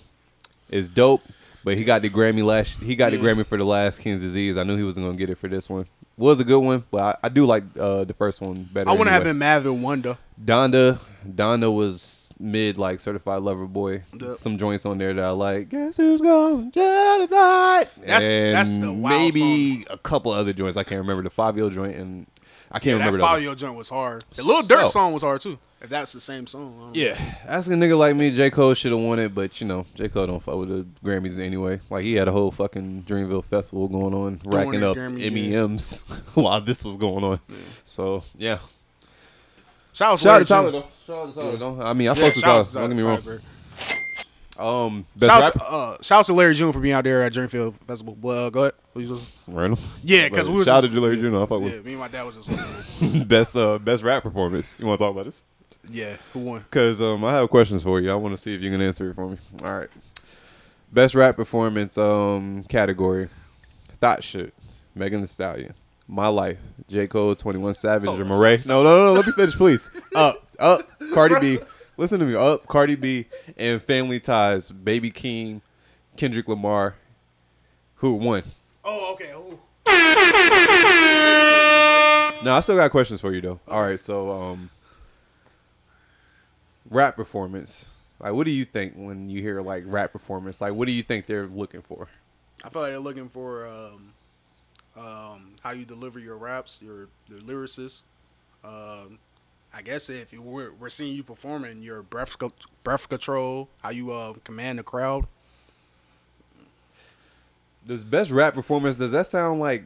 is dope, but he got the Grammy last. He got the Grammy for the last King's Disease. I knew he wasn't gonna get it for this one. Was a good one, but I, I do like uh, the first one better. I wouldn't have anyway. been mad if it won. Donda, Donda was mid like certified lover boy. Some joints on there that I like. Guess who's going to tonight? That's- and that's the wild maybe a couple other joints I can't remember. The Fivio joint and I can't yeah, remember that the other- Fivio joint was hard. The Lil Durk So- song was hard too. If that's the same song. I don't know. Yeah, asking a nigga like me, J Cole should have won it, but you know J Cole don't fuck with the Grammys anyway. Like he had a whole fucking Dreamville festival going on, Doing racking up Grammy, yeah. MEMs while this was going on. So yeah. Shout out to Shout out to Larry Tyler June. though. Shout out to Tyler though. I mean, I Yeah, fuck with shout out Tyler. to Don't get me wrong. Perry. Um, best Shouts, rapper. uh, shouts to Larry June for being out there at Dreamville Festival. Well, go ahead. What you? Random. Yeah, because we was shout out just- to Larry June. I fuck Yeah, with. me and my dad was just listening. best uh best rap performance. You want to talk about this? Yeah, who won? Because um, I have questions for you. I want to see if you can answer it for me. All right. Best rap performance um category. Thought shit. Megan Thee Stallion. My life. J Cole, Twenty One Savage, or Morray. No, no, no, no. Let me finish, please. Up, up. Cardi B. Listen to me. Up. Cardi B and Family Ties. Baby Keem, Kendrick Lamar. Who won? Oh, okay. Oh. No, I still got questions for you though. All right, so um, rap performance. Like, what do you think when you hear like rap performance? Like, what do you think they're looking for? I feel like they're looking for um, um, how you deliver your raps, your, your lyricist. Um, I guess if you we're, we're seeing you performing, your breath breath control, how you uh, command the crowd. Does best rap performance? Does that sound like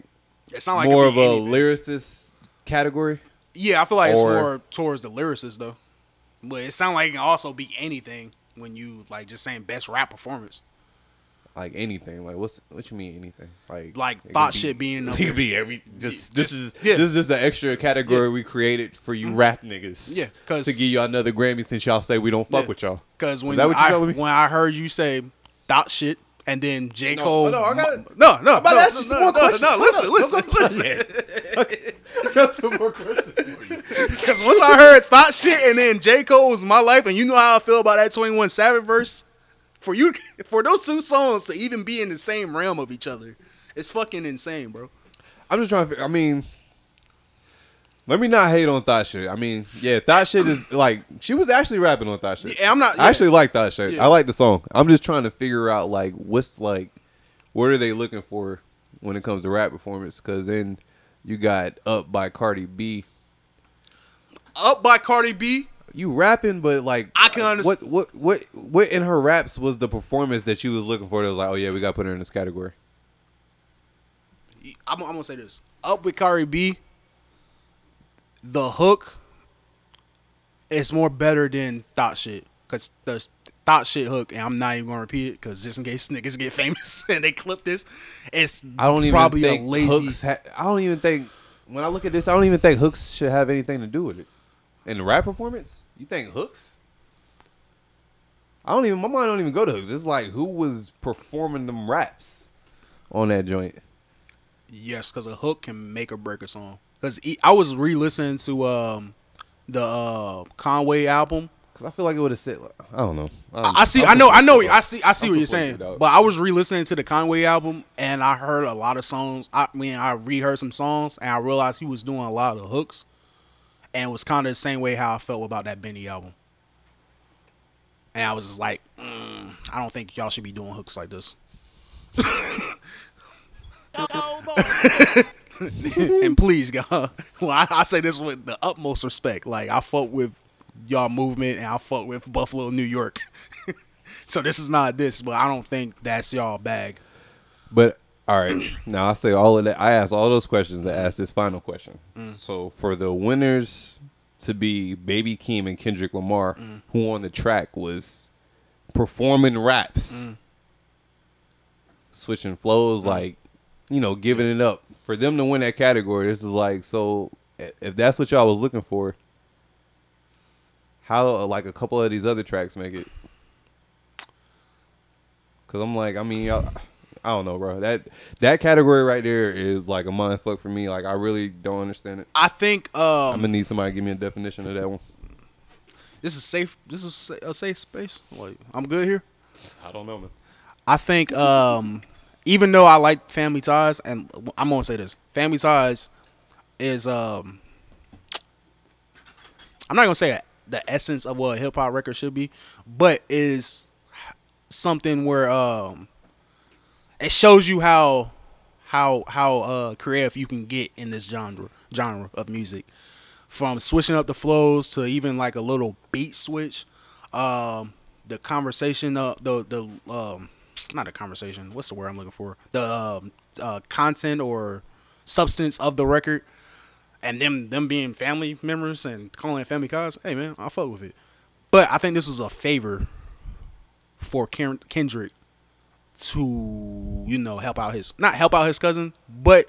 It sound like more of a anything. lyricist category? Yeah, I feel like it's more towards the lyricist though. But it sounds like it can also be anything when you like just saying best rap performance. Like anything? Like what's what you mean anything? Like Like thought be- shit being it could be every just Yeah, this is yeah. this is just an extra category we created for you mm-hmm. rap niggas. Yeah, 'cause- to give y'all another Grammy since y'all say we don't fuck Yeah. with y'all. Because when is that what you're I telling me? when I heard you say thought shit and then J No, Cole, no, I gotta- no, no, I'm no, ask you no, some no, more no, questions. No, Hold listen, listen, listen. Okay. I got some more questions for you. Because once I heard thought shit and then J Cole was my life, and you know how I feel about that Twenty One Savage verse. For you, for those two songs to even be in the same realm of each other, it's fucking insane, bro. I'm just trying to. I mean, let me not hate on Thought Shit. I mean, yeah, Thought Shit is like she was actually rapping on Thought Shit. Yeah, I'm not- I actually like Thought Shit. Yeah. I like the song. I'm just trying to figure out like what's like, what are they looking for when it comes to rap performance. Because then you got Up by Cardi B. Up by Cardi B. You rapping, but like I can understand. what what what what in her raps was the performance that you was looking for? That was like, oh yeah, we got to put her in this category. I'm, I'm gonna say this. Up with Cardi B. The hook is more better than thought shit because the thought shit hook, and I'm not even gonna repeat it because just in case niggas get famous and they clip this, it's I don't even probably think a lazy. hooks. Ha- I don't even think when I look at this, I don't even think hooks should have anything to do with it. In the rap performance, you think hooks? I don't even. My mind don't even go to hooks. It's like who was performing them raps on that joint. Yes, because a hook can make or break a song. Because I was re-listening to um, the uh, Conway album. Because I feel like it would have said. Like, I don't know. I, don't I see. I know. I know. I see. I see I'm what you're saying. But I was re-listening to the Conway album, and I heard a lot of songs. I mean, I reheard some songs, and I realized he was doing a lot of the hooks, and it was kind of the same way how I felt about that Benny album. And I was just like, mm, I don't think y'all should be doing hooks like this. and please, God, well, I, I say this with the utmost respect. Like I fuck with y'all movement, and I fuck with Buffalo, New York. so this is not this, but I don't think that's y'all bag. But all right, now I say all of that. I asked all those questions to ask this final question. Mm. So for the winners to be Baby Keem and Kendrick Lamar, Mm. who on the track was performing raps, Mm. switching flows, like you know, giving it up for them to win that category. This is like so. If that's what y'all was looking for, how uh, like a couple of these other tracks make it? Cause I'm like, I mean, y'all, I don't know, bro. That that category right there is like a mind fuck for me. Like, I really don't understand it. I think um, I'm gonna need somebody to give me a definition of that one. this is safe. This is a safe space. Like I'm good here. I don't know, man. I think um, even though I like Family Ties, and I'm gonna say this, Family Ties is um, I'm not gonna say the essence of what a hip hop record should be, but is something where um, it shows you how how how uh creative you can get in this genre genre of music. From switching up the flows to even like a little beat switch um the conversation uh the the um not a conversation what's the word i'm looking for? The um, uh content or substance of the record and them them being family members and calling family cause hey man i fuck with it. But i think this is a favor for Ken- kendrick to you know help out his not help out his cousin but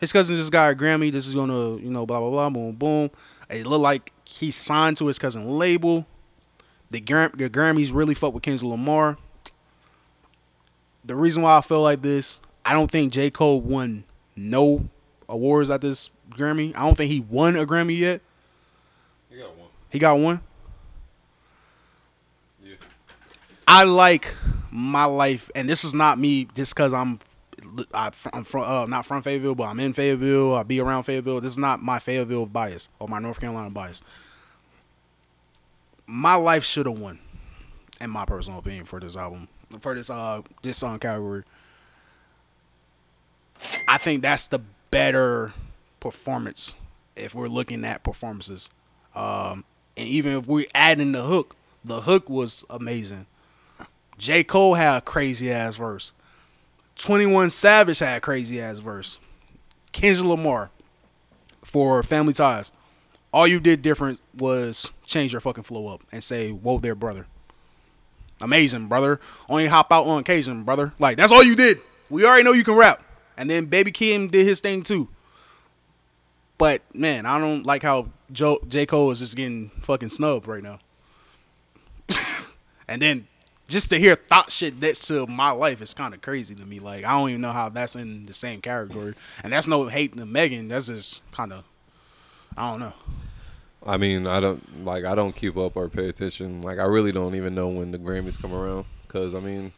his cousin just got a Grammy. This is gonna, you know, blah blah blah, boom boom. It looked like he signed to his cousin label. The, Gram- the Grammys really fuck with Kendrick Lamar. The reason why I feel like this, I don't think J Cole won no awards at this Grammy. I don't think he won a Grammy yet. He got one. He got one. Yeah. I like my life, and this is not me just because I'm I, I'm from uh, not from Fayetteville, but I'm in Fayetteville. I be around Fayetteville. This is not my Fayetteville bias or my North Carolina bias. My life should have won, in my personal opinion, for this album, for this uh this song category. I think that's the better performance if we're looking at performances. Um, and even if we're adding the hook, the hook was amazing. J. Cole had a crazy ass verse. 21 Savage had a crazy ass verse. Kendrick Lamar for Family Ties. All you did different was change your fucking flow up and say, whoa there, brother. Amazing, brother. Only hop out on occasion, brother. Like, that's all you did. We already know you can rap. And then Baby Keem did his thing too. But man, I don't like how Joe, J. Cole is just getting fucking snubbed right now. and then just to hear thought shit next to my life is kind of crazy to me. Like I don't even know how that's in the same category. And that's no hate to Megan. That's just kind of I don't know. I mean, I don't like. I don't keep up or pay attention. Like, I really don't even know when the Grammys come around. Cause I mean,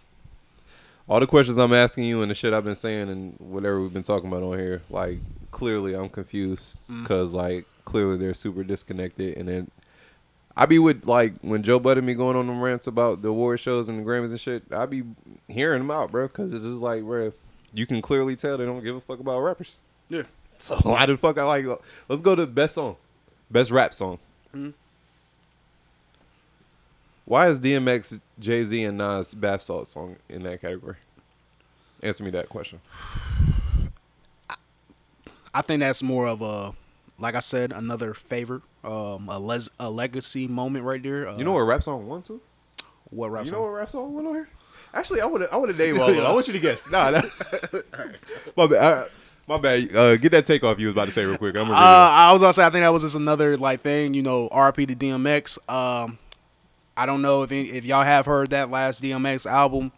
all the questions I'm asking you and the shit I've been saying and whatever we've been talking about on here, like clearly I'm confused. Mm. Cause like clearly they're super disconnected. And then I be with like when Joe Budden me going on them rants about the award shows and the Grammys and shit. I be hearing them out, bro. Cause it's just like, bro, you can clearly tell they don't give a fuck about rappers. Yeah. So why the fuck I like? Let's go to best song, best rap song. Mhm. Why is DMX, Jay Z, and Nas bath salt song in that category? Answer me that question. I think that's more of a, like I said, another favorite, um, a les- a legacy moment right there. Uh, You know what rap song won to? What rap You song? know what rap song went on here? Actually, I would I would have named all of them. I want you to guess. Nah, nah. my bad. Uh, my bad. Uh, get that take off you was about to say real quick. I'm Uh, I was gonna say I think that was just another like thing, you know, RP to DMX. Um, I don't know if any, if y'all have heard that last DMX album.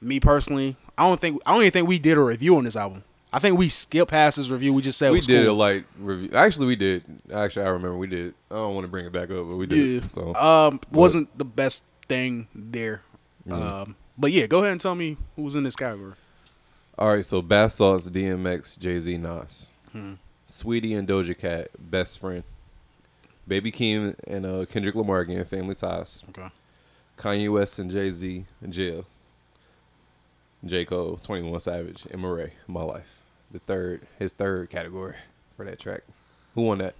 Me personally, I don't think I don't even think we did a review on this album. I think we skipped past this review. We just said it we was did cool. a light review. Actually, we did. Actually, I remember we did. I don't want to bring it back up, but we did. Yeah. So um, but- wasn't the best thing there. Mhm. Um, but yeah, go ahead and tell me who's in this category. All right, so Bath Salts, DMX, Jay Z, Nas, Hmm. Saweetie and Doja Cat, best friend. Baby Keem and uh, Kendrick Lamar again, family ties. Okay. Kanye West and Jay Z jail. J Cole, Twenty One Savage, and Morray, my life. The third, his third category for that track. Who won that?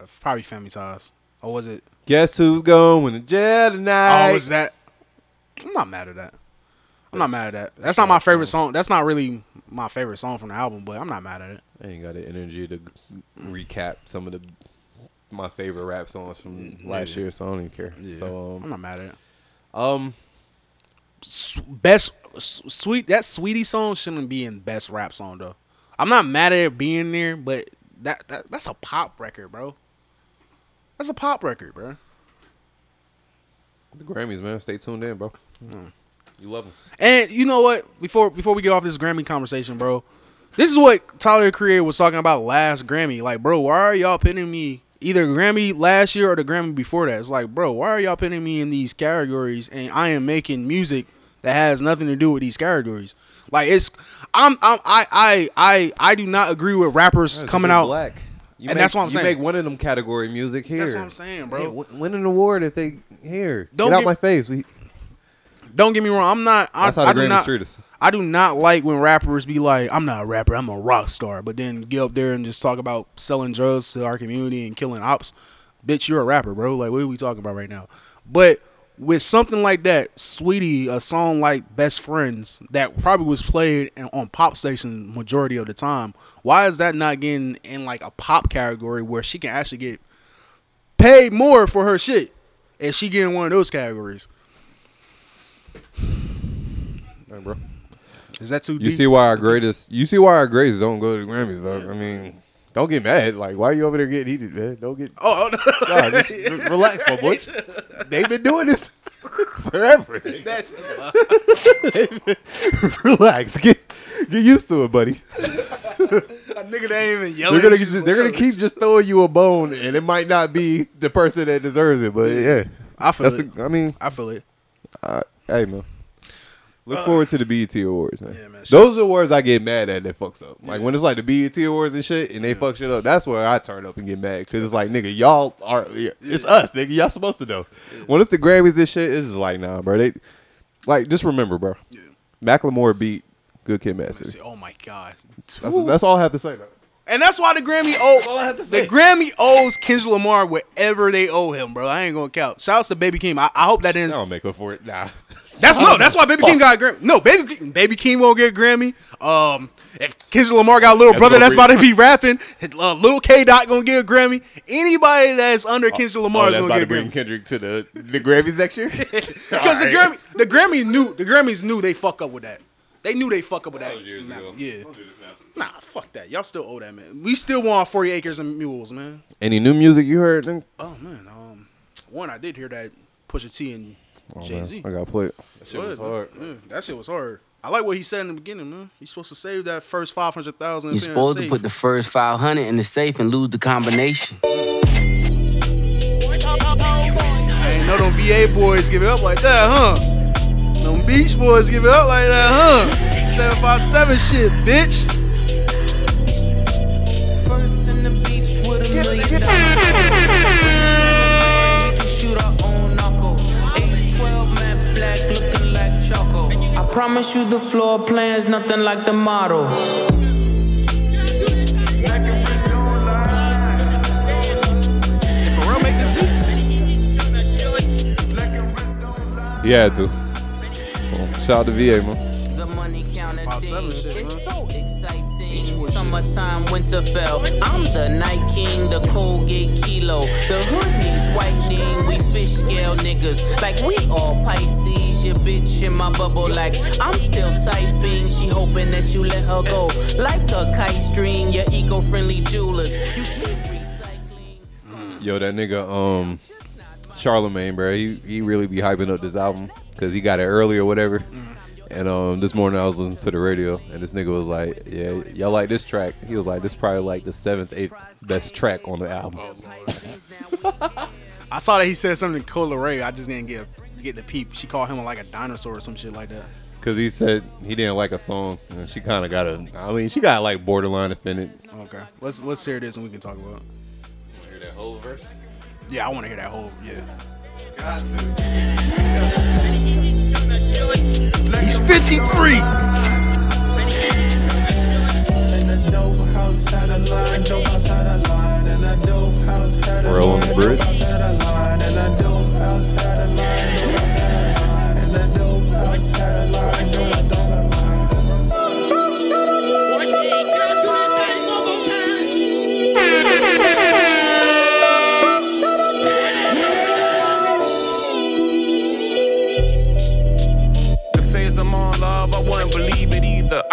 Uh, Probably Family Ties. Or was it? Guess who's going to jail tonight? Oh, was that? I'm not mad at that. I'm not mad at that. That's not my favorite song. That's not really my favorite song from the album, but I'm not mad at it. I ain't got the energy to recap some of the my favorite rap songs from last Yeah. year, so I don't even care. So um, I'm not mad at it. Um, best sweet that sweetie song shouldn't be in best rap song though. I'm not mad at it being there, but that, that that's a pop record, bro. That's a pop record, bro. the Grammys, man. Stay tuned in, bro. Hmm. You love them. And you know what? Before before we get off this Grammy conversation, bro, this is what Tyler Creator was talking about last Grammy. Like, bro, why are y'all pinning me either Grammy last year or the Grammy before that? It's like, bro, why are y'all pinning me in these categories and I am making music that has nothing to do with these categories? Like, it's I'm, I'm I I I I do not agree with rappers coming out black. You and make, that's what I'm you saying. make one of them category music here. That's what I'm saying, bro. Hey, win- an award if they here. Don't Get out get- my face. We Don't get me wrong. I'm not. I, That's how the I do not. treat us. I do not like when rappers be like, "I'm not a rapper. I'm a rock star," but then get up there and just talk about selling drugs to our community and killing ops. Bitch, you're a rapper, bro. Like, what are we talking about right now? But with something like that, Saweetie, a song like "Best Friends" that probably was played on pop stations majority of the time. Why is that not getting in like a pop category where she can actually get paid more for her shit? And she get in one of those categories. Hey, bro. Is that too You deep? see why our greatest? You see why our greatest don't go to the Grammys, though. I mean, don't get mad. Like, why are you over there getting heated, man? Don't get. Oh, no. Nah, just re- relax, my boy. They've been doing this forever. That's relax. Get get used to it, buddy. a nigga that ain't even yelling. They're gonna just, they're gonna keep just throwing you a bone, and it might not be the person that deserves it, but yeah, I feel That's it. the- I mean, I feel it. uh, hey man, look Uh, forward to the BET Awards, man. man, Those are the awards I get mad at that fucks up. Like when it's like the BET Awards and shit, and they fuck shit up. That's where I turn up and get mad because it's like, nigga, y'all are it's us, nigga. Y'all supposed to know. When it's the Grammys and shit, it's just like, nah, bro. They like just remember, bro. Macklemore beat Good Kid, Mad City. Oh my god. That's, that's all I have to say. Though. And that's why the Grammy owe the Grammy owes Kendrick Lamar whatever they owe him, bro. I ain't gonna count. Shout out to Baby Keem. I, I hope that I didn't. don't make up for it. Nah. That's no. That's why Baby Fuck. Keem got a Grammy. No, Baby Keem- Baby Keem won't get a Grammy. Um, if Kendrick Lamar got a little That's brother that's about to be rapping, uh, Lil K Dot gonna get a Grammy. Anybody that's under Kendrick Lamar Oh, is that's gonna about get to a bring Grammy. Kendrick to the the Grammys next year. Because the Grammy, the Grammy knew the Grammys knew they fuck up with that. They knew they fuck up with that. Nah, Yeah. Nah, fuck that. Y'all still owe that man. We still want 40 acres and mules, man. Any new music you heard? Oh man, um, one I did hear that Pusha T and Oh, Jay Z. man, I got to play it. That shit was hard. Yeah, that shit was hard. I like what he said in the beginning, man. He's supposed to save that first five hundred thousand. You're supposed to put the first 500 in the safe and lose the combination. I ain't know them VA boys give it up like that, huh? Them Beach Boys give it up like that, huh? Seven five seven shit, bitch. First in the beach with a million dollars. Promise you the floor plan's nothing like the model. For real, make this. He had to. So, shout out to VA, man. The money counter Five, seven thing shit, is man. so exciting. Summertime, Winterfell. I'm the night king, the Colgate kilo. The hood needs whitening. We fish scale niggas like we all Pisces. Your bitch in my bubble like I'm still typing. She hoping that you let her go like a kite string. Your eco-friendly jewelers. You keep Yo, that nigga, um, Charlemagne, bro, he, he really be hyping up this album because he got it early or whatever. And um, this morning I was listening to the radio, and this nigga was like, "Yeah, y'all like this track?" He was like, "This probably like the seventh, eighth best track on the album." I saw that he said something to Cola Ray. I just didn't get get the peep. She called him like a dinosaur or some shit like that. Cause he said he didn't like a song, and she kind of got a. I mean, she got like borderline offended. Okay, let's let's hear this and we can talk about. it. Hear that whole verse? Yeah, I want to hear that whole. Yeah. He's 53. Roll on the bridge.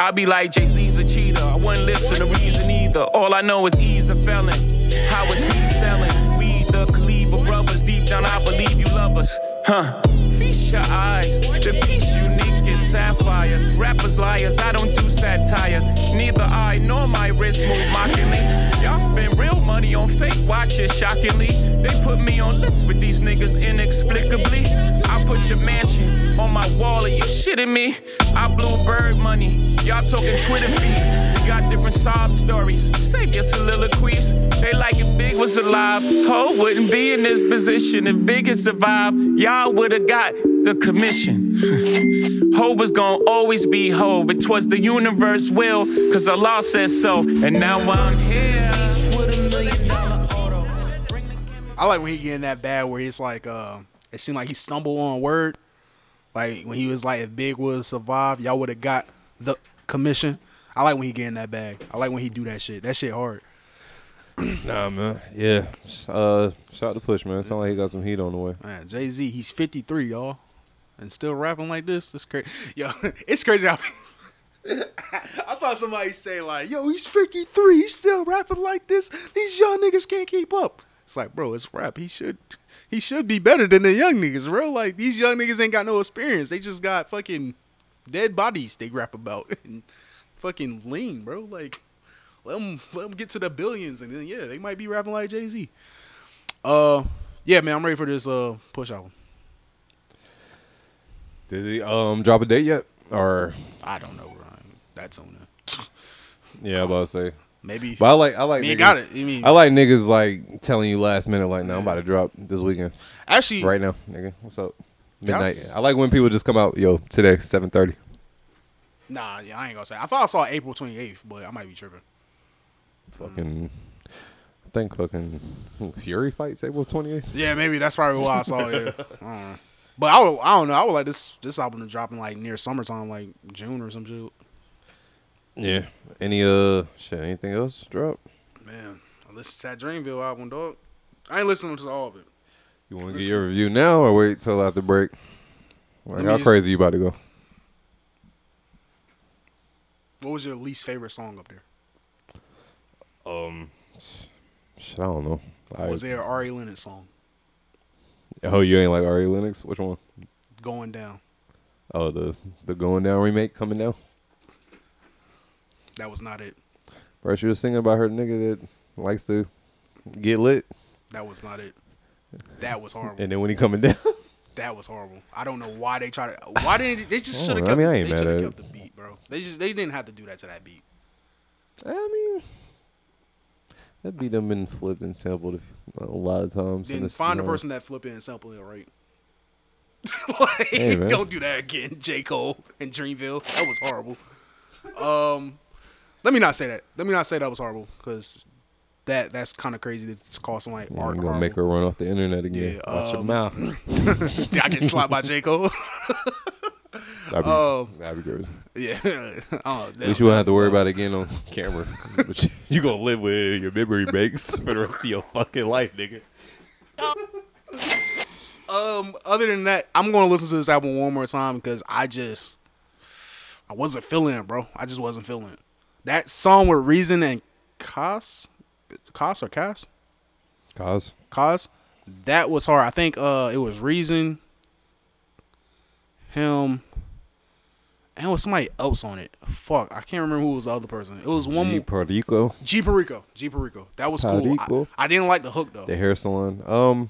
I be like Jay Z's a cheater. I wouldn't listen to reason either. All I know is he's a felon. How is he selling? We the Collison brothers. Deep down, I believe you love us. Huh? Feast your eyes. The piece unique is sapphire. Rappers liars, I don't do satire. Neither I nor my wrist move mockingly. Y'all spend real money on fake watches, shockingly. They put me on lists with these niggas inexplicably. I put your mansion on my wall, are you shitting me? I blew bird money. Y'all talking Twitter feed. We got different sob stories. Save your soliloquies. They like if Big was alive. Hov wouldn't be in this position if Big had survived. Y'all would've got the commission. Hov was gonna always be Hov. It was the universe will, cause Allah said so. And now I'm here. I like when he get in that bad where it's like, uh, it seemed like he stumbled on word. Like when he was like, if Big would survive, y'all would have got the commission. I like when he get in that bag. I like when he do that shit. That shit hard. Nah, man. Yeah. Uh, shout out to Push, man. Sound like he got some heat on the way. Man, Jay Z, he's 53, y'all, and still rapping like this. That's crazy. Yo, it's crazy how. I saw somebody say like, "Yo, he's 53. He's still rapping like this. These young niggas can't keep up." It's like, bro, it's rap. He should, he should be better than the young niggas, bro. Like these young niggas ain't got no experience. They just got fucking dead bodies they rap about and fucking lean, bro. Like, let them let them get to the billions, and then yeah, they might be rapping like Jay Z. Uh, yeah, man, I'm ready for this uh push album. Did he um drop a date yet? Or I don't know, Ryan. That's on there. yeah, I'm about to say Maybe. But I like I like I niggas. got it. You mean- I like niggas like telling you last minute like, no, I'm about to drop this weekend. Actually, right now, nigga. What's up? Midnight. I like when people just come out. Yo, today, seven thirty. Nah, yeah, I ain't gonna say. I thought I saw April 28th, but I might be tripping. Fucking. I think fucking Fury fights April twenty eighth. Yeah, maybe that's probably why I saw it. I. Uh-huh. But I would, I don't know. I would like this this album to drop in like near summertime, like June or some shit. Yeah. Any uh shit? Anything else drop? Man, I listened to that Dreamville album, dog. I ain't listening to all of it. You want to get your review now or wait till after break? Like, how just- crazy you about to go? What was your least favorite song up there? Um, shit, I don't know. I, was there an Ari Lennox song Oh, you ain't like Ari Lennox? Which one? going down? Oh, the the Going Down remake coming down. That was not it. Bro, she was singing about her nigga that likes to get lit, That was not it. That was horrible. and then when he coming down, That was horrible. I don't know why they tried to. Why didn't they just should have kept? I mean, I ain't they mad should have at kept the beat, bro. They just they didn't have to do that to that beat. I mean, that beat done been flipped and sampled a lot of times. Then find the person that flip it and sample it right. like, Hey, don't do that again, J. Cole and Dreamville. That was horrible. Um, let me not say that. Let me not say that was horrible because that that's kind of crazy to call somebody Yeah, art I'm gonna horrible. make her run off the internet again. Yeah, Watch your um, mouth. I get slapped by J. Cole. That'd be, Um, that'd be good. Yeah. oh, At least you won't have to worry about it again on camera. But you, you gonna live with it in your memory banks for the rest of your fucking life, nigga. Um, other than that, I'm gonna listen to this album one more time because I just I wasn't feeling it, bro. I just wasn't feeling it. That song with Reason and Cozz, Cozz or Cas, Cause Cozz, that was hard. I think uh it was Reason, him, and it was somebody else on it. Fuck, I can't remember who was the other person. It was one G. Perico, G Perico. G Perico. That was cool. I, I didn't like the hook though. the hair salon. Um,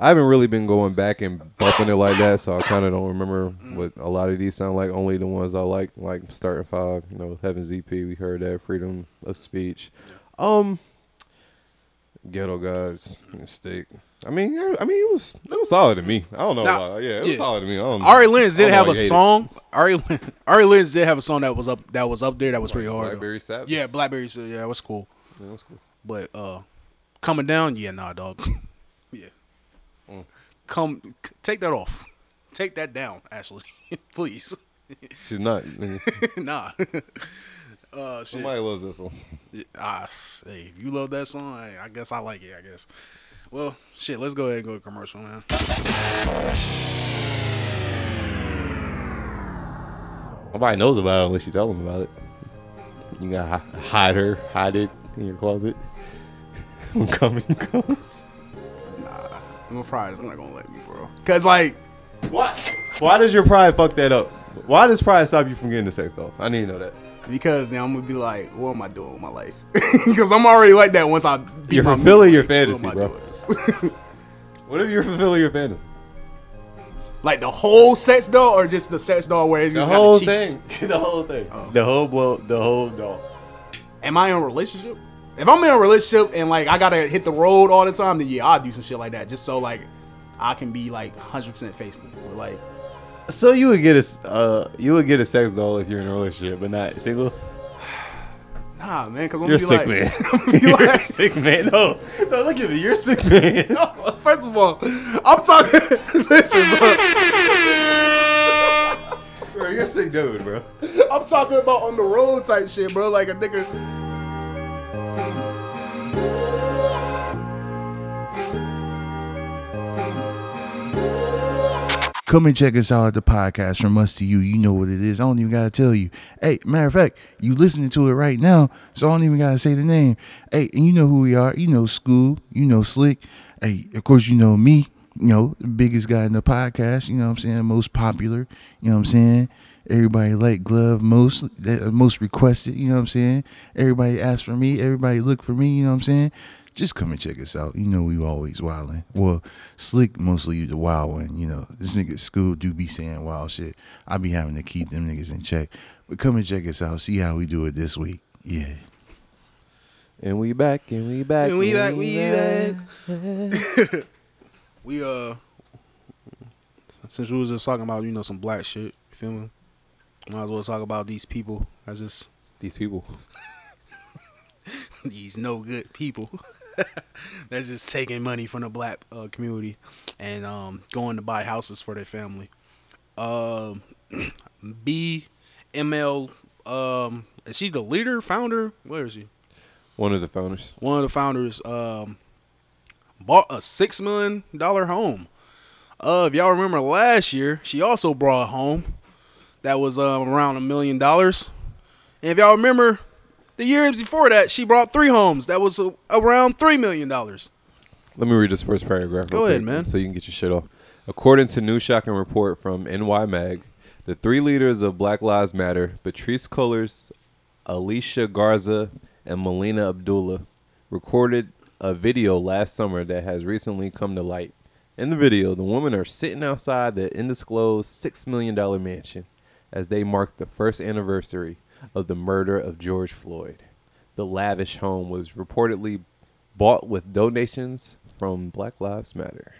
I haven't really been going back and bumping it like that, so I kind of don't remember what a lot of these sound like. Only the ones I like, like starting five. You know, Heaven's EP. We heard that freedom of speech. Um, ghetto guys, stick. I mean, I, I mean, it was it was solid to me. I don't know. Now- about- yeah, it was solid to me. I don't, Ari Lenz I did don't have a hate it. song. Ari Lin- Ari Lenz did have a song that was up that was up there that was pretty hard. though. Blackberry Savage? Yeah, Blackberry Savage. Yeah, it was cool. Yeah, it was cool. But uh, coming down, yeah, nah, dog. Come, take that off. Take that down, Ashley, please. She's not. nah. uh, shit. Somebody loves this one. Yeah, ah, hey, if you love that song, hey, I guess I like it. I guess. Well, shit. Let's go ahead and go to commercial, man. Nobody knows about it unless you tell them about it. You gotta hide her, hide it in your closet. when coming comes. My pride is not gonna let me, bro. Cause like, what? Why does your pride fuck that up? Why does pride stop you from getting the sex off? I need to know that. Because then I'm gonna be like, what am I doing with my life? Because I'm already like that once I You're fulfilling your fantasy, bro. What if you're fulfilling your fantasy? like the whole sex doll, or just the sex doll where it's The just whole the thing. the whole thing. Oh. The whole blow. The whole doll. Am I in a relationship? If I'm in a relationship and like I gotta hit the road all the time, then yeah, I'll do some shit like that just so like I can be like 100% faithful. Or, like, So you would get a uh, you would get a sex doll if you're in a relationship, but not single. nah, man, because I'm You're be sick like, man. You're like- sick man. No, no, look at me. You're sick man. No, First of all, I'm talking. listen, bro. bro, you're sick dude, bro. I'm talking about on the road type shit, bro. Like a nigga. Come and check us out at the podcast from us to you. You know what it is. I don't even gotta tell you. Hey, matter of fact, you listening to it right now, so I don't even gotta say the name. Hey, and you know who we are. You know Scoob. You know Slikk. Hey, of course you know me. You know the biggest guy in the podcast. You know what I'm saying most popular. You know what I'm saying. Everybody like glove most that uh, most requested. You know what I'm saying. Everybody asked for me. Everybody look for me. You know what I'm saying. Just come and check us out. You know we always wildin'. Well, Slikk mostly the wild one. You know this nigga Scoob do be saying wild shit. I be having to keep them niggas in check. But come and check us out. See how we do it this week. Yeah. And we back, and we back, And we back, we back. we uh, since we was just talking about you know some black shit, you feel me? Might as well talk about these people. I just These people. these no good people that's just taking money from the black uh, community and um, going to buy houses for their family. Um, BML, um, is she the leader, founder? Where is she? One of the founders. One of the founders um, bought a six million dollar home. Uh, if y'all remember last year, she also brought a home that was um, around a million dollars. And if y'all remember, the years before that, she brought three homes that was uh, around three million dollars. Let me read this first paragraph. Go ahead, man. So you can get your shit off. According to new shocking report from NY Mag, the three leaders of Black Lives Matter, Patrisse Cullors, Alicia Garza, and Melina Abdullah, recorded a video last summer that has recently come to light. In the video, the women are sitting outside the undisclosed $6 million mansion as they mark the first anniversary of the murder of George Floyd. The lavish home was reportedly bought with donations from Black Lives Matter.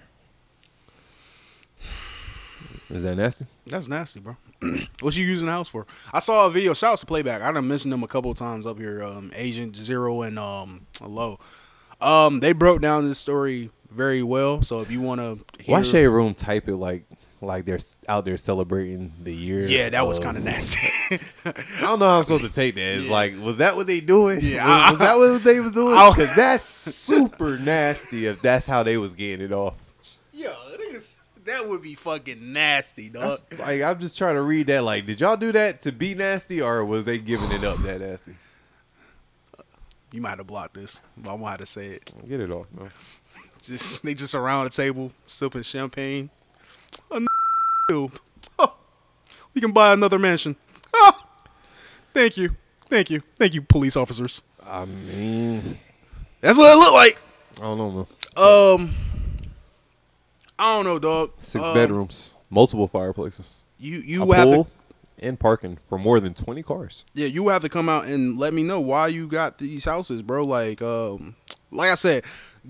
Is that nasty? That's nasty, bro. what you using the house for? I saw a video. Shout out to Playback. I done mentioned them a couple of times up here. Um, Agent Zero and um, Low. Um, they broke down this story very well. So if you want to, Why Shade Room type it like like they're out there celebrating the year? Yeah, that was kind of nasty. I don't know how I'm supposed to take that. It's like, was that what they doing? Yeah, was, was that what they was doing? Because that's super nasty. If that's how they was getting it off. Yo, that would be fucking nasty, dog. That's- like I'm just trying to read that. Like, did y'all do that to be nasty, or was they giving it up that nasty? You might have blocked this, but I'm gonna have to say it. Get it off, man. Just they just around the table sipping champagne. A n- killed. Oh, we can buy another mansion. Oh, thank you, thank you, thank you, police officers. I mean, That's what it looked like. I don't know, man. Um, I don't know, dog. Six Um, bedrooms, multiple fireplaces. You you a have pool to and parking for more than twenty cars. yeah you have to come out and let me know why you got these houses, bro. Like um like I said,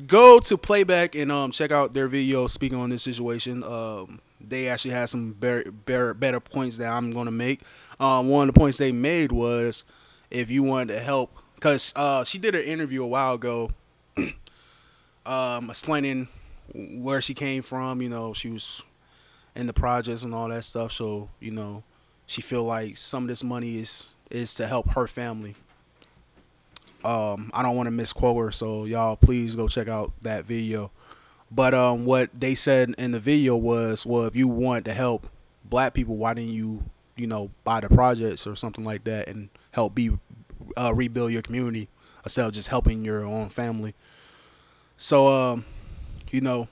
go to playback and um check out their video speaking on this situation. Um they actually had some better better, better points that I'm gonna make. Um one of the points they made was if you wanted to help because uh she did an interview a while ago um explaining where she came from, you know, she was in the projects and all that stuff. So you know, she feel like some of this money is is to help her family. Um, I don't want to misquote her, so y'all please go check out that video. But um, what they said in the video was, well, if you want to help black people, why didn't you, you know, buy the projects or something like that and help be uh, rebuild your community instead of just helping your own family. So, um, you know,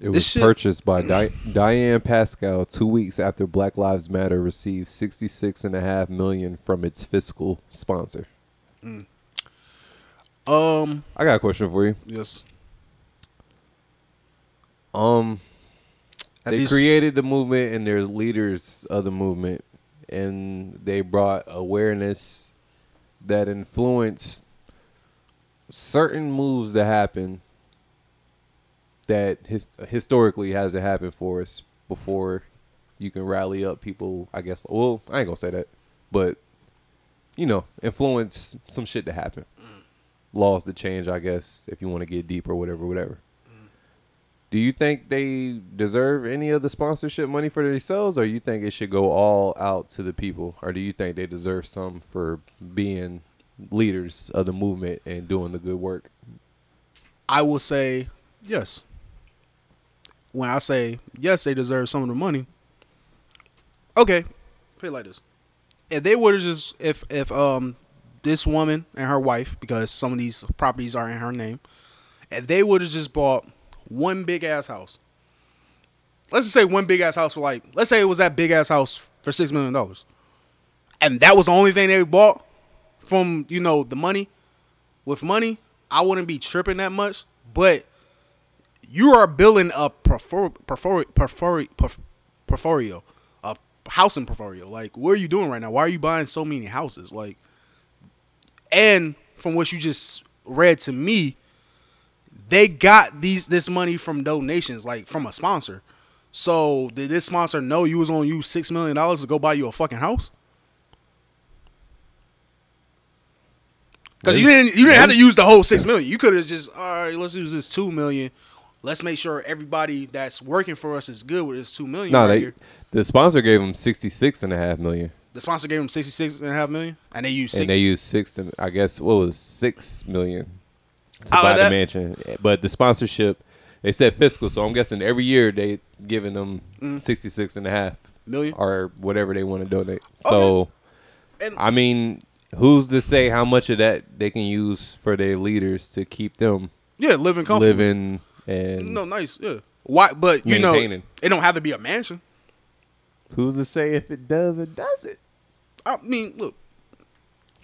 It was shit- purchased by Di- Dyane Pascall two weeks after Black Lives Matter received sixty six and a half million from its fiscal sponsor. Mm. Um, I got a question for you. Yes. Um, At they these- created the movement and they're leaders of the movement, and they brought awareness that influenced certain moves that happen that his, historically hasn't happened for us before you can rally up people i guess well i ain't gonna say that but you know influence some shit to happen laws to change i guess if you want to get deep or whatever whatever do you think they deserve any of the sponsorship money for themselves or you think it should go all out to the people or do you think they deserve some for being leaders of the movement and doing the good work I will say yes. When I say yes, they deserve some of the money. Okay, it like this: if they would have just if if um this woman and her wife, because some of these properties are in her name, if they would have just bought one big ass house, let's just say one big ass house for like, let's say it was that big ass house for six million dollars, and that was the only thing they bought from you know the money. With money, I wouldn't be tripping that much. But you are building a perfor- perfor- perfor- perf- portfolio, a housing portfolio. Like, what are you doing right now? Why are you buying so many houses? Like, and from what you just read to me, they got these this money from donations, like from a sponsor. So did this sponsor know you was gonna use six million dollars to go buy you a fucking house? Because you didn't you didn't have to use the whole six million. You could have just all right. Let's use this two million. Let's make sure everybody that's working for us is good with this two million. no right they here. the sponsor gave them 66 and a half million The sponsor gave them sixty six and a half million, and they used six. and they used six and i guess what was six million to Out buy the that- mansion but the sponsorship they said fiscal so i'm guessing every year they giving them Mm. 66 and a half Million? or whatever they want to donate so And- i mean who's to say how much of that they can use for their leaders to keep them Yeah, living comfortably. living and no, nice. Yeah. Why? But you know, it don't have to be a mansion. who's to say if it does or doesn't I mean, look.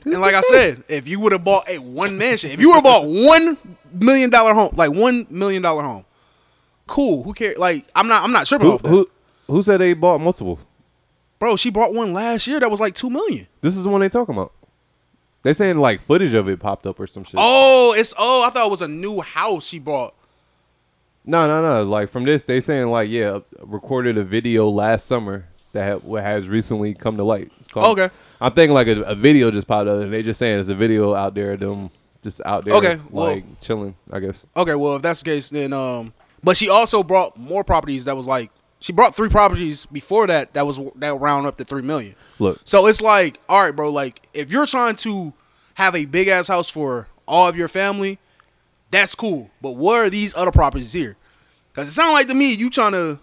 Who's and like I say? said, if you would have bought a one mansion, if you would have bought one million dollar home, like one million dollar home, cool. Who cares? Like I'm not, I'm not tripping who, off that. who, who said they bought multiple Bro, she bought one last year that was like two million. This is the one they talking about. They saying like footage of it popped up or some shit. Oh, it's oh, I thought it was a new house she bought. No, no, no. Like from this, they're saying like yeah, recorded a video last summer that ha- has recently come to light. So I'm- Okay. I'm thinking like a, a video just popped up, and they just saying there's a video out there of them just out there, Okay, well- like chilling. I guess. Okay, well if that's the case, then um, but she also brought more properties that was like she brought three properties before that that was that round up to three million. Look, So it's like, all right, bro. Like, if you're trying to have a big ass house for all of your family, that's cool. But what are these other properties here? Because it sounds like to me you trying to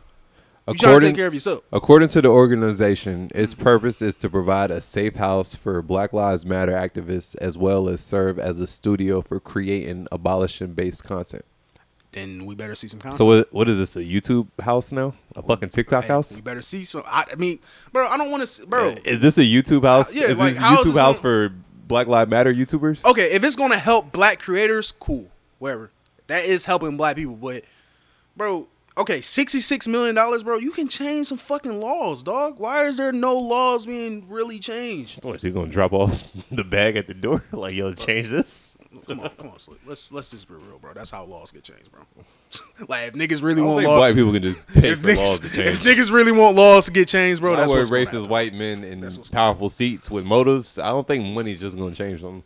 you trying to take care of yourself. According to the organization, its purpose is to provide a safe house for Black Lives Matter activists as well as serve as a studio for creating abolition based content. Then we better see some content. So what, what is this? A YouTube house now? A fucking TikTok house? we better see some. I, I mean, bro, I don't want to, bro. Uh, is this a YouTube uh, house? yeah, is like, this how is YouTube this house on- for Black Lives Matter YouTubers? Okay, if it's gonna help black creators, cool, whatever. That is helping black people, but bro, okay, sixty six million dollars, bro. You can change some fucking laws, dog. Why is there no laws being really changed? What, he gonna drop off the bag at the door? Like, yo, change this? Come on, come on, Slikk. let's let's just be real, bro. That's how laws get changed, bro. like if niggas really want think laws, black people can just pay for niggas, laws to change. If niggas really want laws to get changed, bro, that's where racist white men in powerful seats with motives. I don't think money's just gonna change them.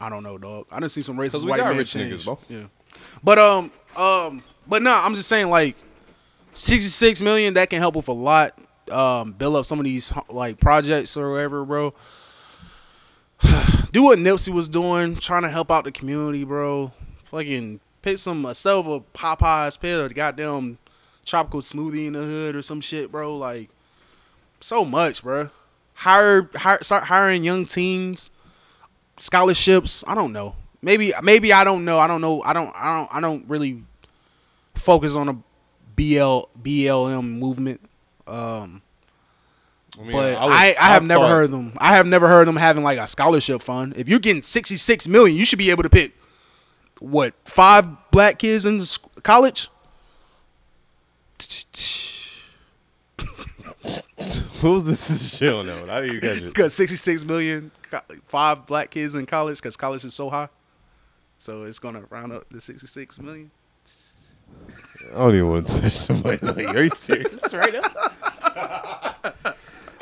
I don't know, dog. I done see some racist white men rich change. niggas, bro. Yeah, but um, um, but no, I'm just saying like sixty six million that can help with a lot. Um, build up some of these like projects or whatever, bro. Do what Nipsey was doing, trying to help out the community, bro. Fucking pick some instead of a Popeyes, pit a goddamn tropical smoothie in the hood or some shit, bro. Like so much, bro. Hire, hire, start hiring young teens scholarships. I don't know. Maybe maybe I don't know. I don't know. I don't I don't I don't really focus on the BL BLM movement. Um mean, but I was- I, I, have I never thought- heard them. I have never heard them having like a scholarship fund. If you're getting 66 million, you should be able to pick what five black kids in college. What was this shit on that one? How do you catch it? Because 66 million, five black kids in college because college is so high. So it's gonna round up to 66 million. I don't even want to touch somebody. Like, are you serious right now?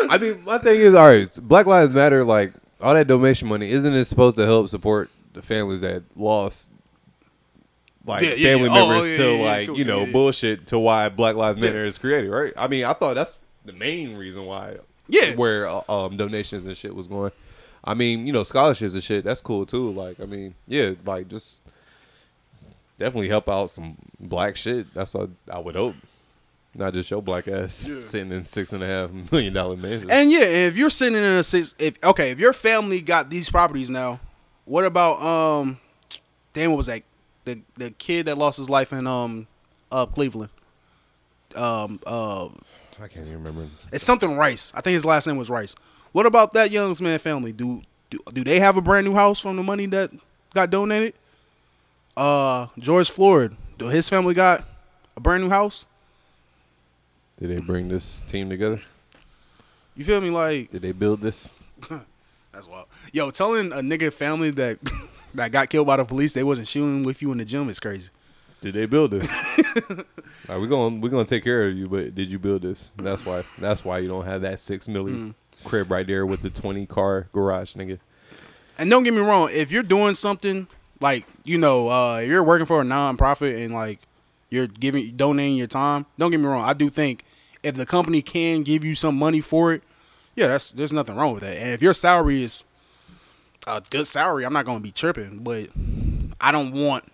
I mean, my thing is, all right, Black Lives Matter, like all that donation money, isn't it supposed to help support the families that lost, like Yeah, yeah, family yeah. Oh, members oh, yeah, to yeah, yeah, like cool. you know Yeah, yeah. bullshit to why Black Lives Yeah. Matter is created, right? I mean, I thought that's the main reason why, Yeah. where uh, um donations and shit was going. I mean, you know, scholarships and shit, that's cool too. Like, I mean, yeah, like just definitely help out some black shit. That's what I would hope. Not just your black ass Yeah. sitting in six and a half million dollar mansion. And yeah, if you're sitting in a six, if okay, if your family got these properties now, what about um, damn, what was that? The the kid that lost his life in um, uh, Cleveland. Um, uh, I can't even remember. it's something Rice. I think his last name was Rice. What about that young man family? Do do do they have a brand new house from the money that got donated? Uh, George Floyd. Do his family got a brand new house? Did they bring this team together? You feel me? Like Did they build this? That's wild. Yo, telling a nigga family that that got killed by the police they wasn't shooting with you in the gym is crazy. Did they build this? We're gonna we're gonna take care of you, but did you build this? That's why that's why you don't have that six million crib right there with the twenty car garage, nigga. And don't get me wrong, if you're doing something like you know, uh, if you're working for a nonprofit and like you're giving donating your time, don't get me wrong. I do think if the company can give you some money for it, yeah, that's there's nothing wrong with that. And if your salary is a good salary, I'm not gonna be tripping, but I don't want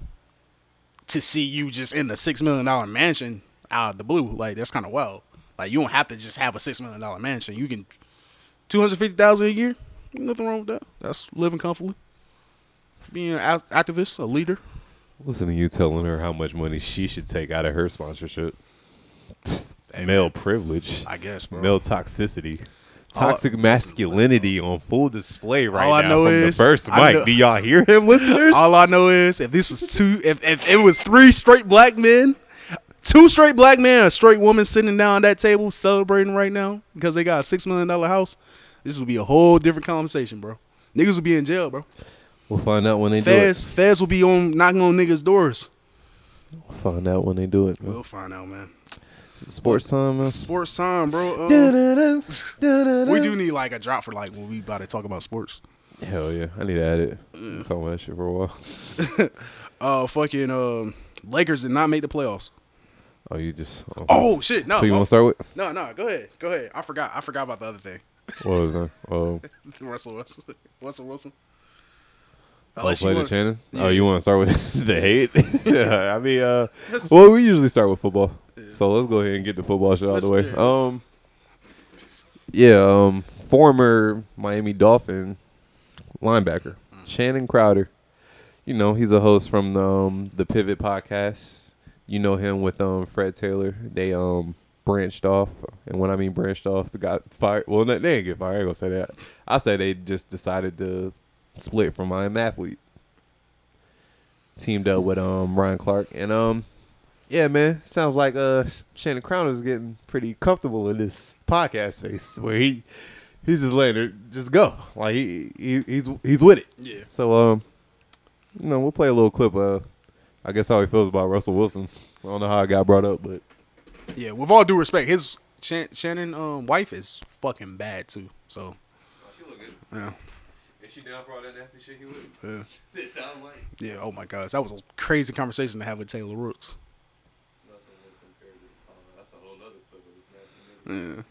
to see you just in the six million dollar mansion out of the blue. Like that's kind of wild. Like you don't have to just have a six million dollar mansion. You can two hundred fifty thousand a year. Nothing wrong with that. That's living comfortably. Being an activist, a leader. Listen to you telling her how much money she should take out of her sponsorship. Male privilege, I guess, bro. Male toxicity, All I- toxic masculinity on full display right All I now know from is- the first I mic. Do y'all hear him, listeners? All I know is if this was two, if, if it was three straight black men, two straight black men, a straight woman sitting down at that table celebrating right now because they got a six million dollar house, this would be a whole different conversation, bro. Niggas would be in jail, bro. We'll find out when they do it. Feds, Feds will be on knocking on niggas' doors. We'll find out when they do it. man. We'll find out, man. Sports time, man. Sports time, bro. Uh, we do need like a drop for like when we about to talk about sports. Hell yeah, I need to add it. Been talking about that shit for a while. uh, fucking um, Lakers did not make the playoffs. Oh, you just. Oh shit! No. So you want to start with? No, no. Go ahead. Go ahead. I forgot. I forgot about the other thing. What was that? Oh, Russell Wilson. Russell Wilson. oh Unless you the want- Channing. Yeah. Oh, you want to start with the hate? yeah, I mean, uh, well, we usually start with football, so let's go ahead and get the football shit out of the way. Yeah, Um, yeah, um, former Miami Dolphin linebacker Channing Crowder. You know, he's a host from the, um, the Pivot podcast. You know him with um Fred Taylor. They um branched off, and when I mean branched off, they got fired. Well, they didn't get fired. I ain't gonna say that. I say they just decided to split from I Am Athlete. Teamed up with um Ryan Clark, and um yeah, man, sounds like uh Channing Crowder's getting pretty comfortable in this podcast space where he he's just letting it just go. Like he, he he's he's with it. Yeah. So um, you know, we'll play a little clip. Uh, I guess how he feels about Russell Wilson. I don't know how it got brought up, but Yeah, with all due respect, his Shan- Channing um, wife is fucking bad too. So. Yeah. Is she down for all that nasty shit he would? Yeah. It sounds like. Yeah. Oh my gosh, that was a crazy conversation to have with Taylor Rooks. That's a whole other clip of this nasty Yeah.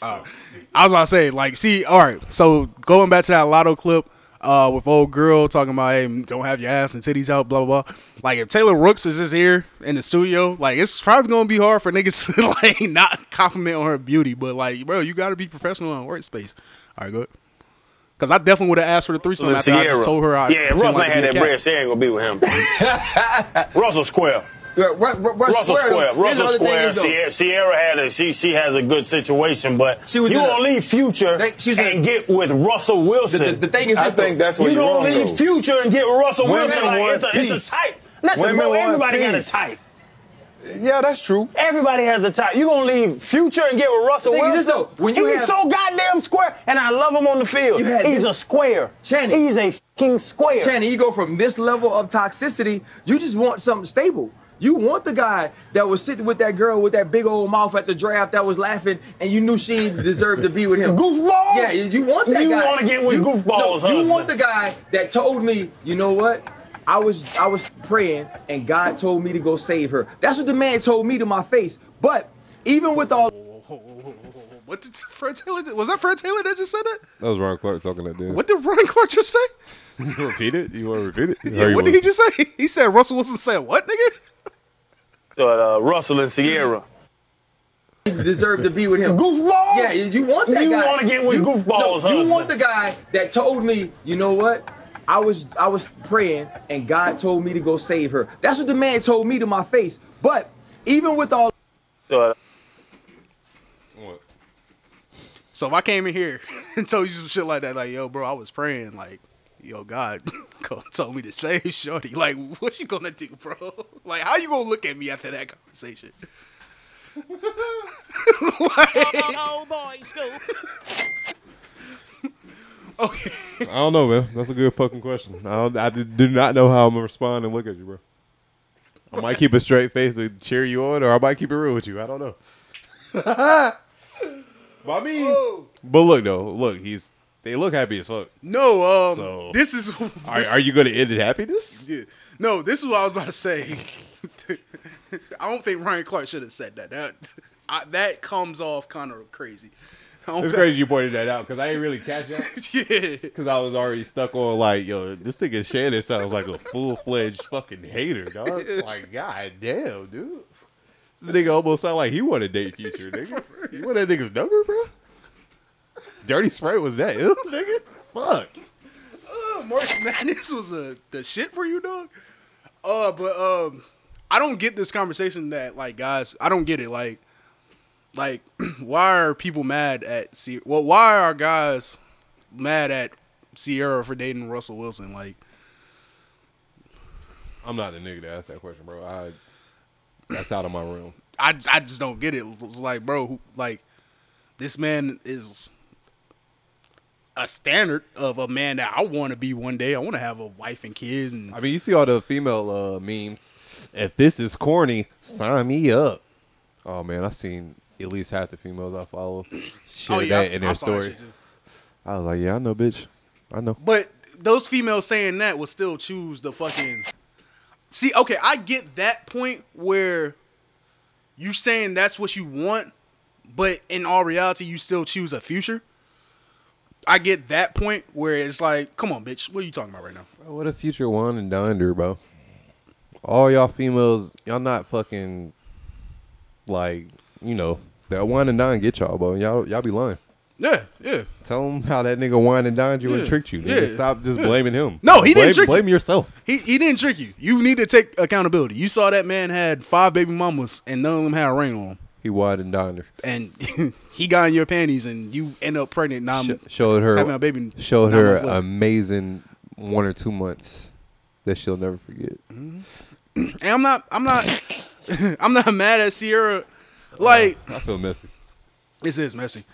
Uh, I was about to say, like, see, all right. So going back to that Latto clip, uh, with old girl talking about, hey, don't have your ass and titties out, blah blah blah. Like, if Taylor Rooks is just here in the studio, like, it's probably gonna be hard for niggas to like not compliment on her beauty, but like, bro, you got to be professional in workspace. All right, good. Because I definitely would have asked for the threesome after I just told her I yeah, pretend Russell like ain't had that a bread. cat. She ain't gonna be with him. Russell Square. Russell Russell Square, Square. Russell other thing Square. Ciara, Ciara had a she she has a good situation, but She was you in a- gonna leave Future and get with Russell Wilson. The- the- the thing is I this, though. that's where you you're gonna wrong, leave though. Future and get with Russell Women Wilson. Like, it's a it's a type. Listen, Women bro, everybody got a type. Yeah, that's true. Everybody has a type. You gonna leave Future and get with Russell Thing is Wilson? though, when you He's have- so goddamn square, and I love him on the field. He's this- a square. Channing. He's a fucking square. Channing, you go from this level of toxicity, you just want something stable. You want the guy that was sitting with that girl with that big old mouth at the draft that was laughing, and you knew she didn't to be with him. Goofball? Yeah, you want that You guy. You wanna get with You- goofball's no, You want the guy that told me, you know what? I was I was praying, and God told me to go save her. That's what the man told me to my face. But even with all What did Fred Taylor? Was that Fred Taylor that just said that? that was Ryan Clark talking that day. What did Ryan Clark just say? You repeat it? You want to repeat it? Yeah, what did he just say? He said Russell Wilson said what, nigga? Uh, Russell and Ciara. deserve to be with him. Goofball? Yeah, you you want that You guy. wanna get with You- goofball's no, You want the guy that told me, you know what? I was I was praying and God told me to go save her. That's what the man told me to my face. But even with all Uh, So if I came in here and told you some shit like that, like yo, bro, I was praying, like yo, God told me to save Shorty. Like, what you gonna do, bro? Like, how you gonna look at me after that conversation? Oh boy, Scoob. Okay. I don't know, man. That's a good fucking question. I, I do- not know how I'm gonna respond and look at you, bro. I might keep a straight face and cheer you on, or I might keep it real with you. I don't know. but I mean, oh. but look though, look, he's they look happy as fuck. No, um, So- this is. Are, this- are you gonna end in happiness? Yeah. No, this is what I was about to say. I don't think Ryan Clark should have said that. That I, that comes off kind of crazy. I don't It's crazy you pointed that out because I didn't really catch that. yeah. Because I was already stuck on like, yo, this nigga Channing sounds like a full fledged fucking hater, dog. Like, god damn, dude. This nigga almost sound like he want to date future, nigga. You want that nigga's number, bro? Dirty Sprite was that ill, nigga? Fuck. Uh, March Madness was a the shit for you, dog. Uh, but um, I don't get this conversation that like guys. I don't get it. Like, like why are people mad at Sie- Well, why are guys mad at Ciara for dating Russell Wilson? Like, I'm not the nigga to ask that question, bro. I that's out of my realm. I, I just don't get it. It's like, bro, who- like this man is a standard of a man that I want to be one day. I want to have a wife and kids, and I mean, you see all the female uh, memes. If this is corny, sign me up. Oh man, I seen at least half the females I follow share Oh, yeah, that s- in their that story. I was like, yeah, I know, bitch. I know. But those females saying that will still choose the fucking. See, okay, I get that point where you saying that's what you want, but in all reality, you still choose a future. I get that point where it's like, come on, bitch, what are you talking about right now? Bro, what a future one and done, bro. All y'all females, y'all not fucking like you know that wine and dine get y'all, bro. Y'all y'all be lying. Yeah, yeah. Tell him how that nigga wine and dined you and tricked you. Nigga. yeah, Stop just yeah. blaming him. No, he blame, didn't trick blame you. yourself. He he didn't trick you. You need to take accountability. You saw that man had five baby mamas and none of them had a ring on him. He wine and dined her. And he got in your panties and you end up pregnant. Now Sh- showed her having a baby. showed her amazing one or two months that she'll never forget. Mm-hmm. And I'm not I'm not I'm not mad at Ciara. Like I feel messy. this is messy.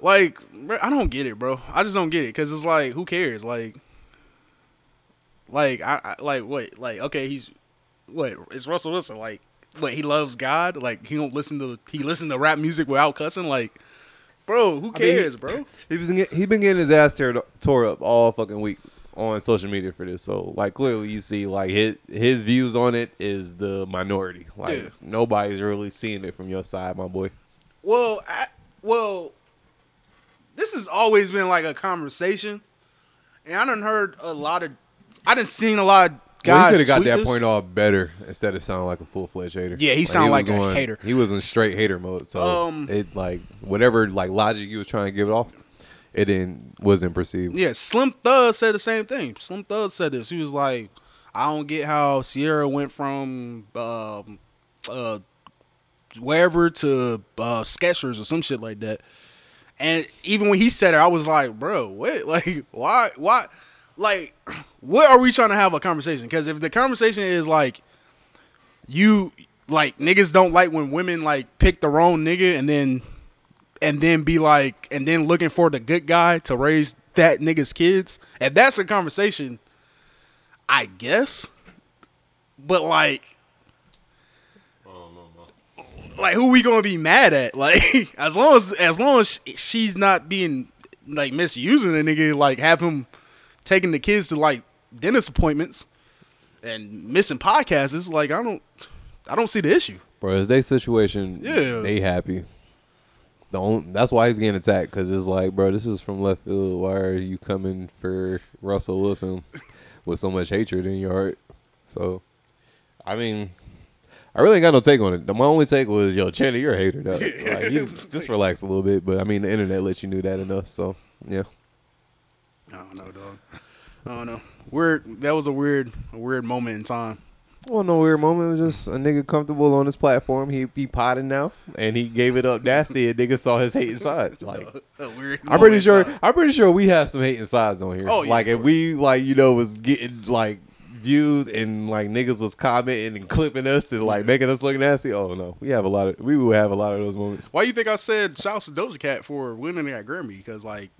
Like bro, I don't get it, bro. I just don't get it because it's like who cares? Like, like I, I like what? Like okay, he's what? It's Russell Wilson. Like what? He loves God. Like he don't listen to he listen to rap music without cussing. Like, bro, who I mean, cares, bro? He was get- he been getting his ass tear, tore up all fucking week on social media for this. So like clearly you see like his his views on it is the minority. Like Yeah. nobody's really seeing it from your side, my boy. Well, I, well, this has always been like a conversation, and I done heard a lot of, I done seen a lot of Well, he could have got that point off better instead of sounding like a full fledged hater. Yeah, he sound was like a hater. He was in straight hater mode. So Um, it like whatever like logic you was trying to give it off, it didn't wasn't perceived. Yeah, Slim Thug said the same thing. Slim Thug said this. He was like, I don't get how Ciara went from um, uh, wherever to uh, Skechers or some shit like that. And even when he said it, I was like, bro, wait, Like, why? Why? Like, what are we trying to have a conversation? Because if the conversation is like, you like niggas don't like when women like pick the wrong nigga and then and then be like and then looking for the good guy to raise that nigga's kids. If that's a conversation, I guess. But like like who we gonna be mad at? Like as long as as long as she's not being like misusing a nigga, like have him taking the kids to like dentist appointments and missing podcasts. Like I don't I don't see the issue. Bro, it's their situation. Yeah. they happy. The only, that's why he's getting attacked because it's like, bro, this is from left field. Why are you coming for Russell Wilson with so much hatred in your heart? So, I mean, I really ain't got no take on it. My only take was, yo, Channing, you're a hater. Though. Like, you just relax a little bit. But I mean, the internet lets you knew that enough. So, yeah. I don't know, dog. I don't know. Weird. That was a weird, a weird moment in time. Well, no weird moment. It was just a nigga comfortable on his platform. He he potted now, and he gave it up nasty. And nigga saw his hating side. Like A weird. I'm pretty sure. time. I'm pretty sure we have some hating sides on here. Oh, yeah, like if we like you know was getting like views and like niggas was commenting and clipping us and like making us look nasty. Oh no, we have a lot of. We will have a lot of those moments. Why you think I said shouts to Doja Cat for winning that Grammy? Because like,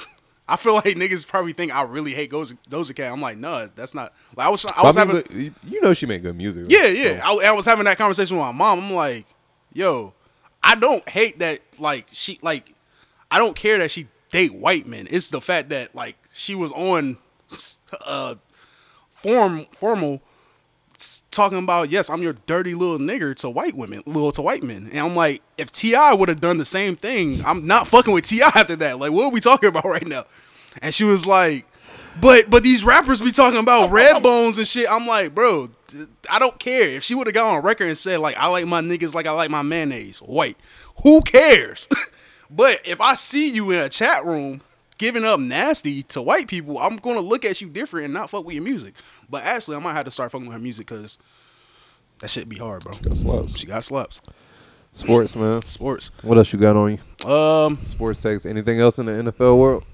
I feel like niggas probably think I really hate Doja, Doja Cat. I'm like, no, that's not. Like I was, I was I mean, having, you- know she made good music. yeah, yeah. I, I was having that conversation with my mom. I'm like, yo, I don't hate that. Like she, like, I don't care that she date white men. It's the fact that like she was on, uh, form formal talking about yes, I'm your dirty little nigger to white women, little to white men, and I'm like, if T.I would have done the same thing, I'm not fucking with T.I after that. Like, what are we talking about right now? And she was like, but but these rappers be talking about red bones and shit. I'm like, bro, I don't care if she would have got on record and said like, I like my niggas like I like my mayonnaise, white. Who cares? but if I see you in a chat room giving up nasty to white people, I'm gonna look at you different and not fuck with your music. But actually, I might have to start fucking with her music because that shit be hard, bro. She got slaps. She got slaps. Sports, man. Sports. What else you got on you? Um, Sports sex. Anything else in the NFL world?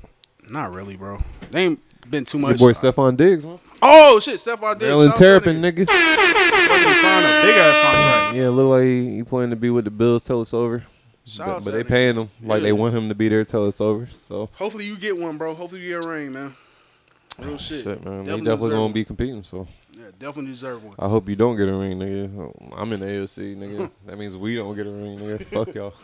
not really, bro. They ain't been too Your much. boy Stefon Diggs, man. Oh shit, Stefon Diggs. Maryland Terrapin, nigga. Fucking signed a big ass contract. Yeah, look like he, he planning to be with the Bills till it's over. Shout But, out to but that they paying him like they want him to be there till it's over. So Hopefully you get one, bro. Hopefully you get a ring, man. Real shit. shit, man. they Definitely definitely gonna one. be competing. So Yeah, definitely deserve one. I hope you don't get a ring, nigga. I'm in the AOC, nigga. that means we don't get a ring, nigga. Fuck y'all.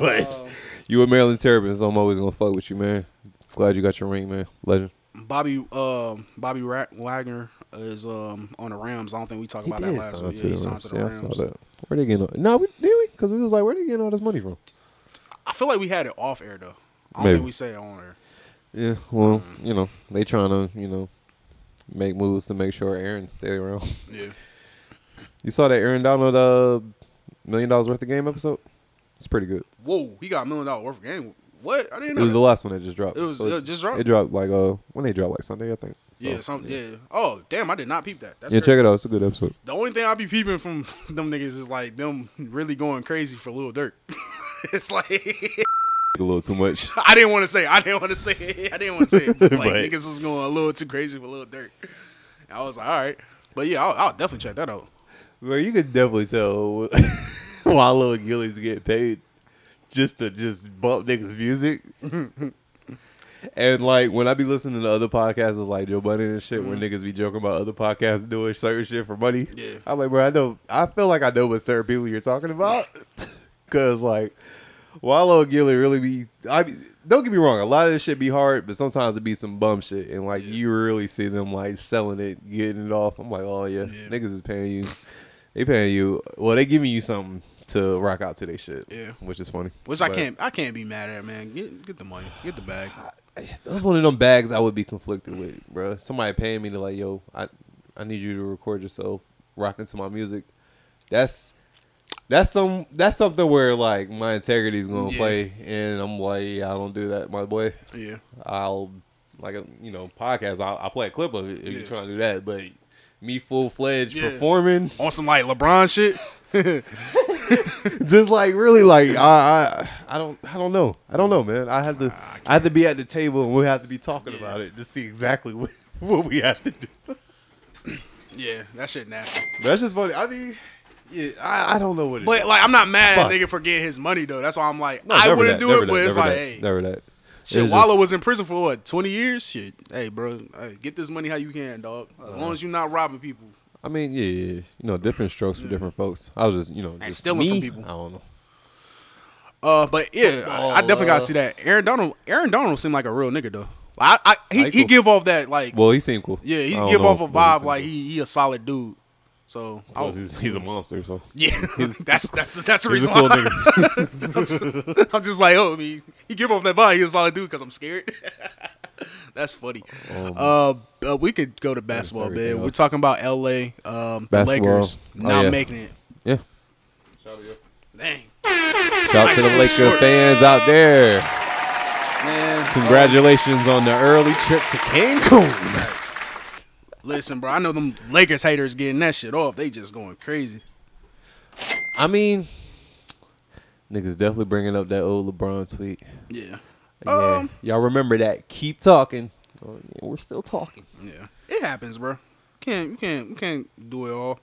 but Um, you a Maryland Terrapin, so I'm always gonna fuck with you, man. Glad you got your ring, man. Legend. Bobby um Bobby Wagner is um on the Rams. I don't think we talked about that last week. Yeah, he signed to the Rams. I saw that. Where they getting? All, no, we did we? Because we was like, where they getting all this money from? I feel like we had it off air though. I don't Maybe. think we say it on air. Yeah, well, you know, they trying to, you know, make moves to make sure Aaron stay around. Yeah. You saw that Aaron Donald uh million dollars worth of game episode? It's pretty good. Whoa, he got a million dollar worth of game. What? I didn't It was that. the last one that just dropped. It was- So it just dropped? It dropped like uh when they dropped like Sunday, I think. So, yeah, some yeah. Oh damn, I did not peep that. That's yeah, crazy. check it out. It's a good episode. The only thing I be peeping from them niggas is like them really going crazy for Lil Durk. it's like A little too much. I didn't want to say. I didn't want to say. it. I didn't want to say. It, but like But- niggas was going a little too crazy for Lil Durk. I was like, all right, but yeah, I'll, I'll definitely check that out. Bro, you could definitely tell why Lil Gillie's get paid just to just bump niggas' music. and like when I be listening to other podcasts it's like Joe Budden and shit, where mm-hmm. niggas be joking about other podcasts doing certain shit for money. Yeah. I'm like, bro, I know I feel like I know what certain people you're talking about. Cause like Lil Gillie really be I be, don't get me wrong, a lot of this shit be hard, but sometimes it be some bum shit. And like you really see them like selling it, getting it off. I'm like, oh yeah, niggas is paying you. They paying you. Well, they giving you something to rock out to their shit. Yeah. which is funny. Which I can't. I can't be mad at, man. Get get the money. Get the bag. That's one of them bags I would be conflicted with, bro. Somebody paying me to like, yo, I I need you to record yourself rocking to my music. That's that's some that's something where like my integrity is gonna Yeah. play, and I'm like, yeah, I don't do that, my boy. Yeah. I'll like a you know podcast. I'll, I'll play a clip of it if Yeah. you're trying to do that, but me full fledged Yeah. performing on some like LeBron shit. just like really like I, I I don't I don't know I don't know man I had to I, had to be at the table and we have to be talking about it to see exactly what, what we have to do. Yeah, that shit nasty. That's just funny. I mean, yeah, I, I don't know what it But is. like, I'm not mad Fuck. at nigga for getting his money though. That's why I'm like, No, I wouldn't that, do it. that, But it's never like, that, hey, never that. Shit, It's Wallo just- was in prison for what, 20 years? Shit, hey, bro, hey, get this money how you can, dog. As long as you're not robbing people. I mean, yeah, yeah, yeah. you know, different strokes for different folks. I was just, you know, just stealing me, from people. I don't know. Uh, but yeah, I, I definitely uh, gotta see that. Aaron Donald, Aaron Donald seemed like a real nigga though. I, I he, Like, he cool. give off that like, Well, he seemed cool. yeah, he I don't give know, off a but he vibe seemed like cool. he he a solid dude. So Well, he's, he's a monster, so yeah, He's- that's that's that's the he's reason a cool why. nigga. I'm, just, I'm just like, oh, I mean, he give off that vibe. He's a solid dude because I'm scared. that's funny. Um, uh, uh, we could go to basketball, everything man. We're talking about L.A. Um, the Basketball. Lakers Oh, not yeah. making it. Yeah. Dang. Shout out to the Nice. Laker Short. fans out there. Man, Congratulations on the early trip to Cancun. Listen, bro, I know them Lakers haters getting that shit off. They just going crazy. I mean, niggas definitely bringing up that old LeBron tweet. Yeah. Yeah. Um, Y'all remember that. Keep talking. Oh, yeah, we're still talking. Yeah, it happens, bro. Can't you can't you can't do it all.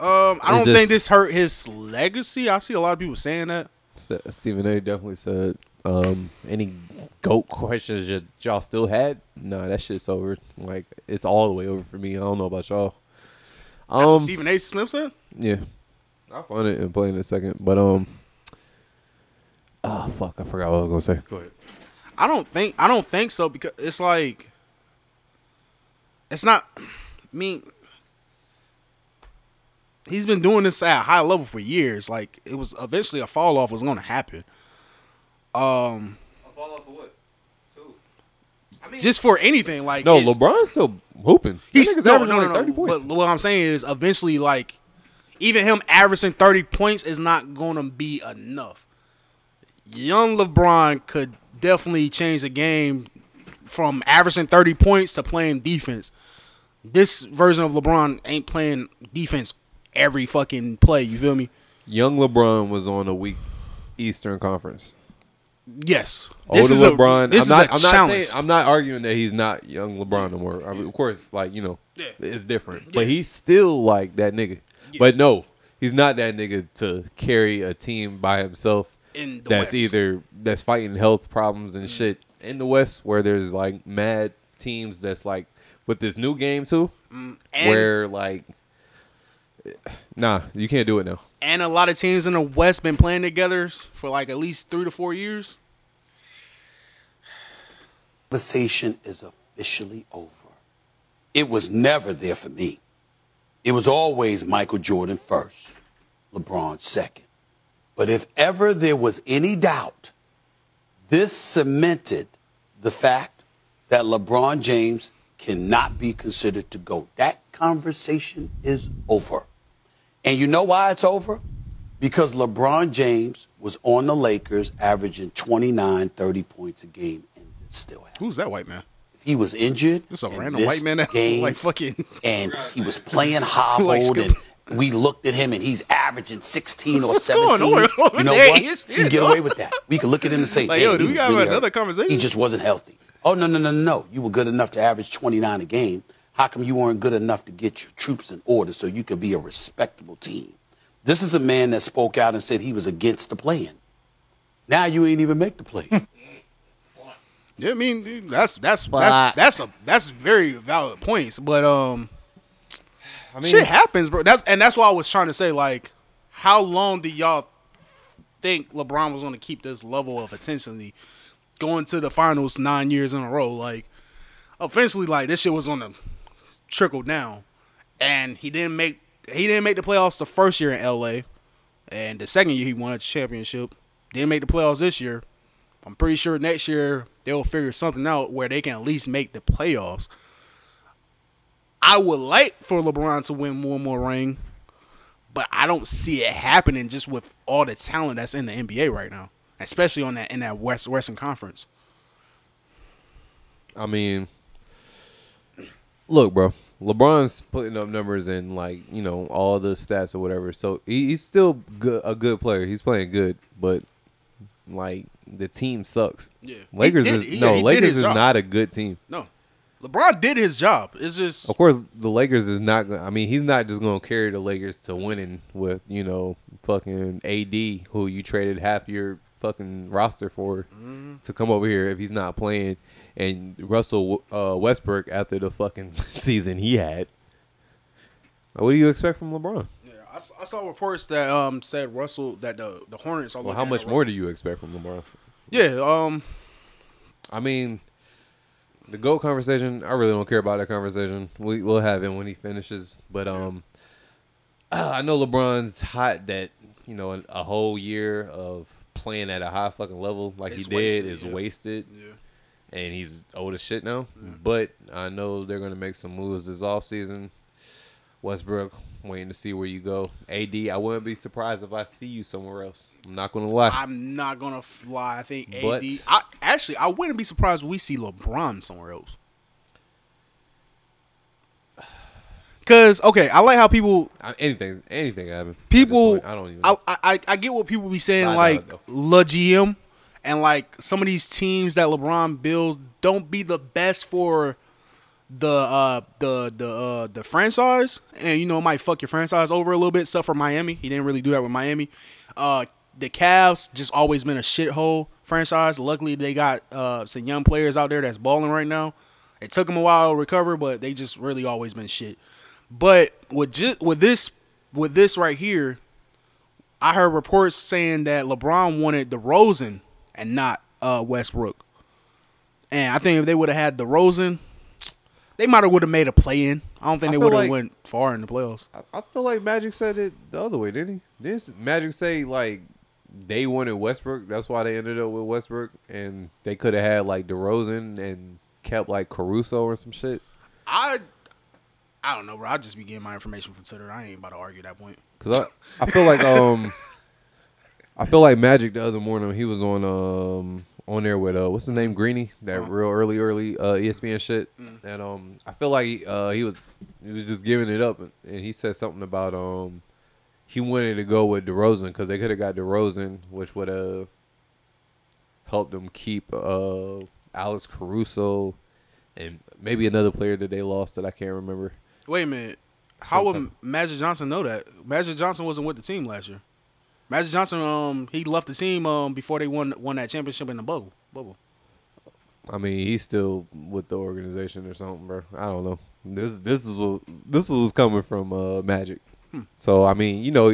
Um, I don't think this hurt his legacy. I see a lot of people saying that. Stephen A. definitely said, um, any GOAT questions that y'all still had? Nah, that shit's over. Like, it's all the way over for me. I don't know about y'all. That's Um, what Stephen A. Smith said. Yeah. I'll find it and play in a second. But, um, oh, fuck. I forgot what I was going to say. Go ahead. I don't think I don't think so because it's like it's not. I mean, he's been doing this at a high level for years. Like it was eventually a fall off was going to happen. Um, just for anything like No, LeBron's still hooping. He's That nigga's no, averaging no, no, like no. 30 points. But what I'm saying is, eventually, like even him averaging 30 points is not gonna be enough. Young LeBron could definitely change the game from averaging 30 points to playing defense. This version of LeBron ain't playing defense every fucking play. You feel me? Young LeBron was on a weak Eastern Conference. Yes. Older This is a- LeBron. this I'm is not. a I'm not challenge. saying. I'm not arguing that he's not young LeBron no more. I mean, of course, like you know, it's different. But he's still like that nigga. But no, he's not that nigga to carry a team by himself. In the that's West. either that's fighting health problems and mm. shit in the West, where there's like mad teams that's like with this new game too, mm. and- where like. Nah, you can't do it now. And a lot of teams in the West been playing together for like at least three to four years. conversation is officially over. It was never there for me. It was always Michael Jordan first, LeBron second. But if ever there was any doubt, this cemented the fact that LeBron James cannot be considered to go. That conversation is over. And you know why it's over? Because LeBron James was on the Lakers averaging 29, 30 points a game, and it still happened. Who's that white man? If he was injured, Just a random white man that games, like fucking and he was playing hobbled, Like and we looked at him, and he's averaging 16 or What's 17. going on you know there? what? He can get away with that. We can look at him and say, Like, "Damn, yo, do we have really another hurt. conversation? He just wasn't healthy." Oh no, no, no, no, no! You were good enough to average 29 a game. How come you weren't good enough to get your troops in order so you could be a respectable team? This is a man that spoke out and said he was against the plan. Now you ain't even make the play. Yeah, I mean that's that's But- that's that's a that's very valid points. But um, I mean, shit happens, bro. That's and that's why I was trying to say like, how long do y'all think LeBron was going to keep this level of intensity going to the finals nine years in a row? Like, eventually, like this shit was on the trickle down, and he didn't make he didn't make the playoffs the first year in LA, and the second year he won a championship. Didn't make the playoffs this year. I'm pretty sure next year they'll figure something out where they can at least make the playoffs. I would like for LeBron to win one more ring, but I don't see it happening just with all the talent that's in the NBA right now, especially on that in that West Western Conference. I mean, look, bro. LeBron's putting up numbers and like you know all the stats or whatever. So he, he's still good, a good player. He's playing good, but like the team sucks. Yeah. Lakers did- is yeah, no he Lakers is job. not a good team. No, LeBron did his job. It's just Of course, the Lakers is not. I mean, he's not just going to carry the Lakers to winning with you know fucking AD, who you traded half your fucking roster for Mm-hmm. to come over here if he's not playing, and Russell uh, Westbrook after the fucking season he had. What do you expect from LeBron? Yeah, I saw reports that um said Russell that the the Hornets are. Well, how much Russell. more do you expect from LeBron? Yeah, um, I mean, the GOAT conversation, I really don't care about that conversation. We, we'll have it when he finishes. But um, I know LeBron's hot that, you know, a whole year of playing at a high fucking level like It's he did wasted, is yeah. wasted. Yeah. And he's old as shit now. But I know they're going to make some moves this offseason. Westbrook, waiting to see where you go. AD, I wouldn't be surprised if I see you somewhere else. I'm not going to lie. I'm not gonna fly. I think AD. But- I, actually, I wouldn't be surprised if we see LeBron somewhere else. Cause okay, I like how people I- anything, anything happen. people I don't even. I, I I get what people be saying Nah, like La GM and like some of these teams that LeBron builds don't be the best for the uh the the uh the franchise and you know it might fuck your franchise over a little bit except for Miami. He didn't really do that with Miami. Uh the Cavs just always been a shithole franchise. Luckily they got uh some young players out there that's balling right now. It took them a while to recover, but they just really always been shit. But with just with this with this right here, I heard reports saying that LeBron wanted DeRozan and not uh, Westbrook. And I think if they would have had DeRozan, they might have would have made a play in. I don't think I they would have like- went far in the playoffs. I feel like Magic said it the other way, didn't he? Didn't Magic say like they wanted Westbrook? That's why they ended up with Westbrook, and they could have had like DeRozan and kept like Caruso or some shit. I I don't know, bro. I'll just be getting my information from Twitter. I ain't about to argue that point. Cause I, I feel like um, I feel like Magic the other morning he was on um on there with uh what's his name Greeny that real early early uh ESPN shit and um I feel like uh he was he was just giving it up and, and he said something about um he wanted to go with DeRozan because they could have got DeRozan which would have helped them keep uh, Alex Caruso and maybe another player that they lost that I can't remember. Wait a minute. How would Magic Johnson know that? Magic Johnson wasn't with the team last year. Magic Johnson, um, he left the team um before they won won that championship in the bubble. Bubble. I mean, he's still with the organization or something, bro. I don't know. This this is what this was coming from uh, Magic. Hmm. So I mean, you know,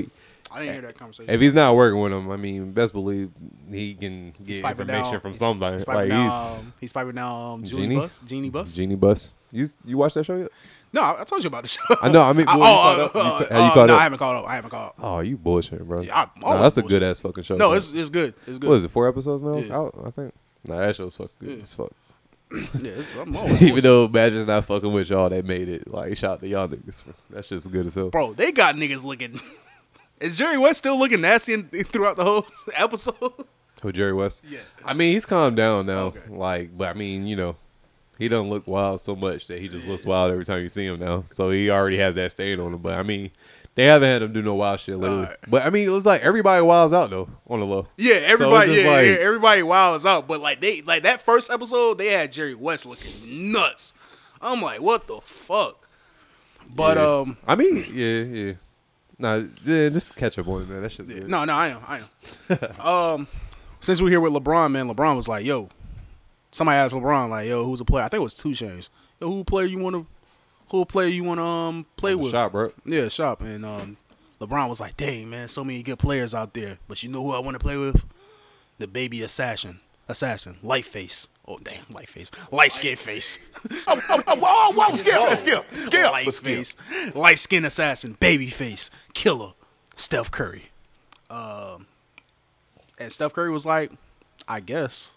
I didn't hear that conversation. if he's not working with him, I mean, best believe he can get information down- from somebody. He's Like down, he's um, he's piping down um, Jeanie, Jeanie? Buss. Jeanie Buss. Jeanie Buss. You you watched that show yet? No, I, I told you about the show. I know, I mean, well, you caught up? You ca- have you uh, caught no, up? I haven't caught up. I haven't caught up. Oh, you bullshit, bro. Yeah, I'm Nah, that's a good ass fucking show. No, bro. it's- it's good. It's good. What is it? Four episodes now? Yeah. Out, I think. Nah, that show's fucking good Yeah. as fuck. Yeah, it's, I'm always Even though Magic's not fucking with y'all, they made it. Like, shout out to y'all niggas. That shit's good as hell. Bro, they got niggas looking. Is Jerry West still looking nasty in, throughout the whole episode? Who Jerry West? Yeah. I mean, he's calmed down now. Like, but I mean, you know, he doesn't look wild so much that he just looks wild every time you see him now. So he already has that stain on him. But I mean, they haven't had him do no wild shit lately. But I mean, it was like everybody wilds out though on the low. Yeah, everybody. just yeah, like- yeah, everybody wilds out. But like they, like that first episode, they had Jerry West looking nuts. I'm like, what the fuck? But Yeah. um, I mean, yeah, yeah. Nah, yeah, just catch up on it, man. That shit's good. no, no, I am, I am. um, since we're here with LeBron, man, LeBron was like, yo, somebody asked LeBron like, yo, who's a player? I think it was Two Chainz. Yo, who player you want to, who player you want to um play with? shop, bro. Yeah, shop. And um, LeBron was like, dang man, so many good players out there, but you know who I want to play with? The baby assassin, assassin, light face. Oh damn, light face, light skin face. Oh, oh, oh, whoa, whoa, skip, skip, skip. light face, light skin assassin, baby face, killer, Steph Curry. Um, and Steph Curry was like, I guess,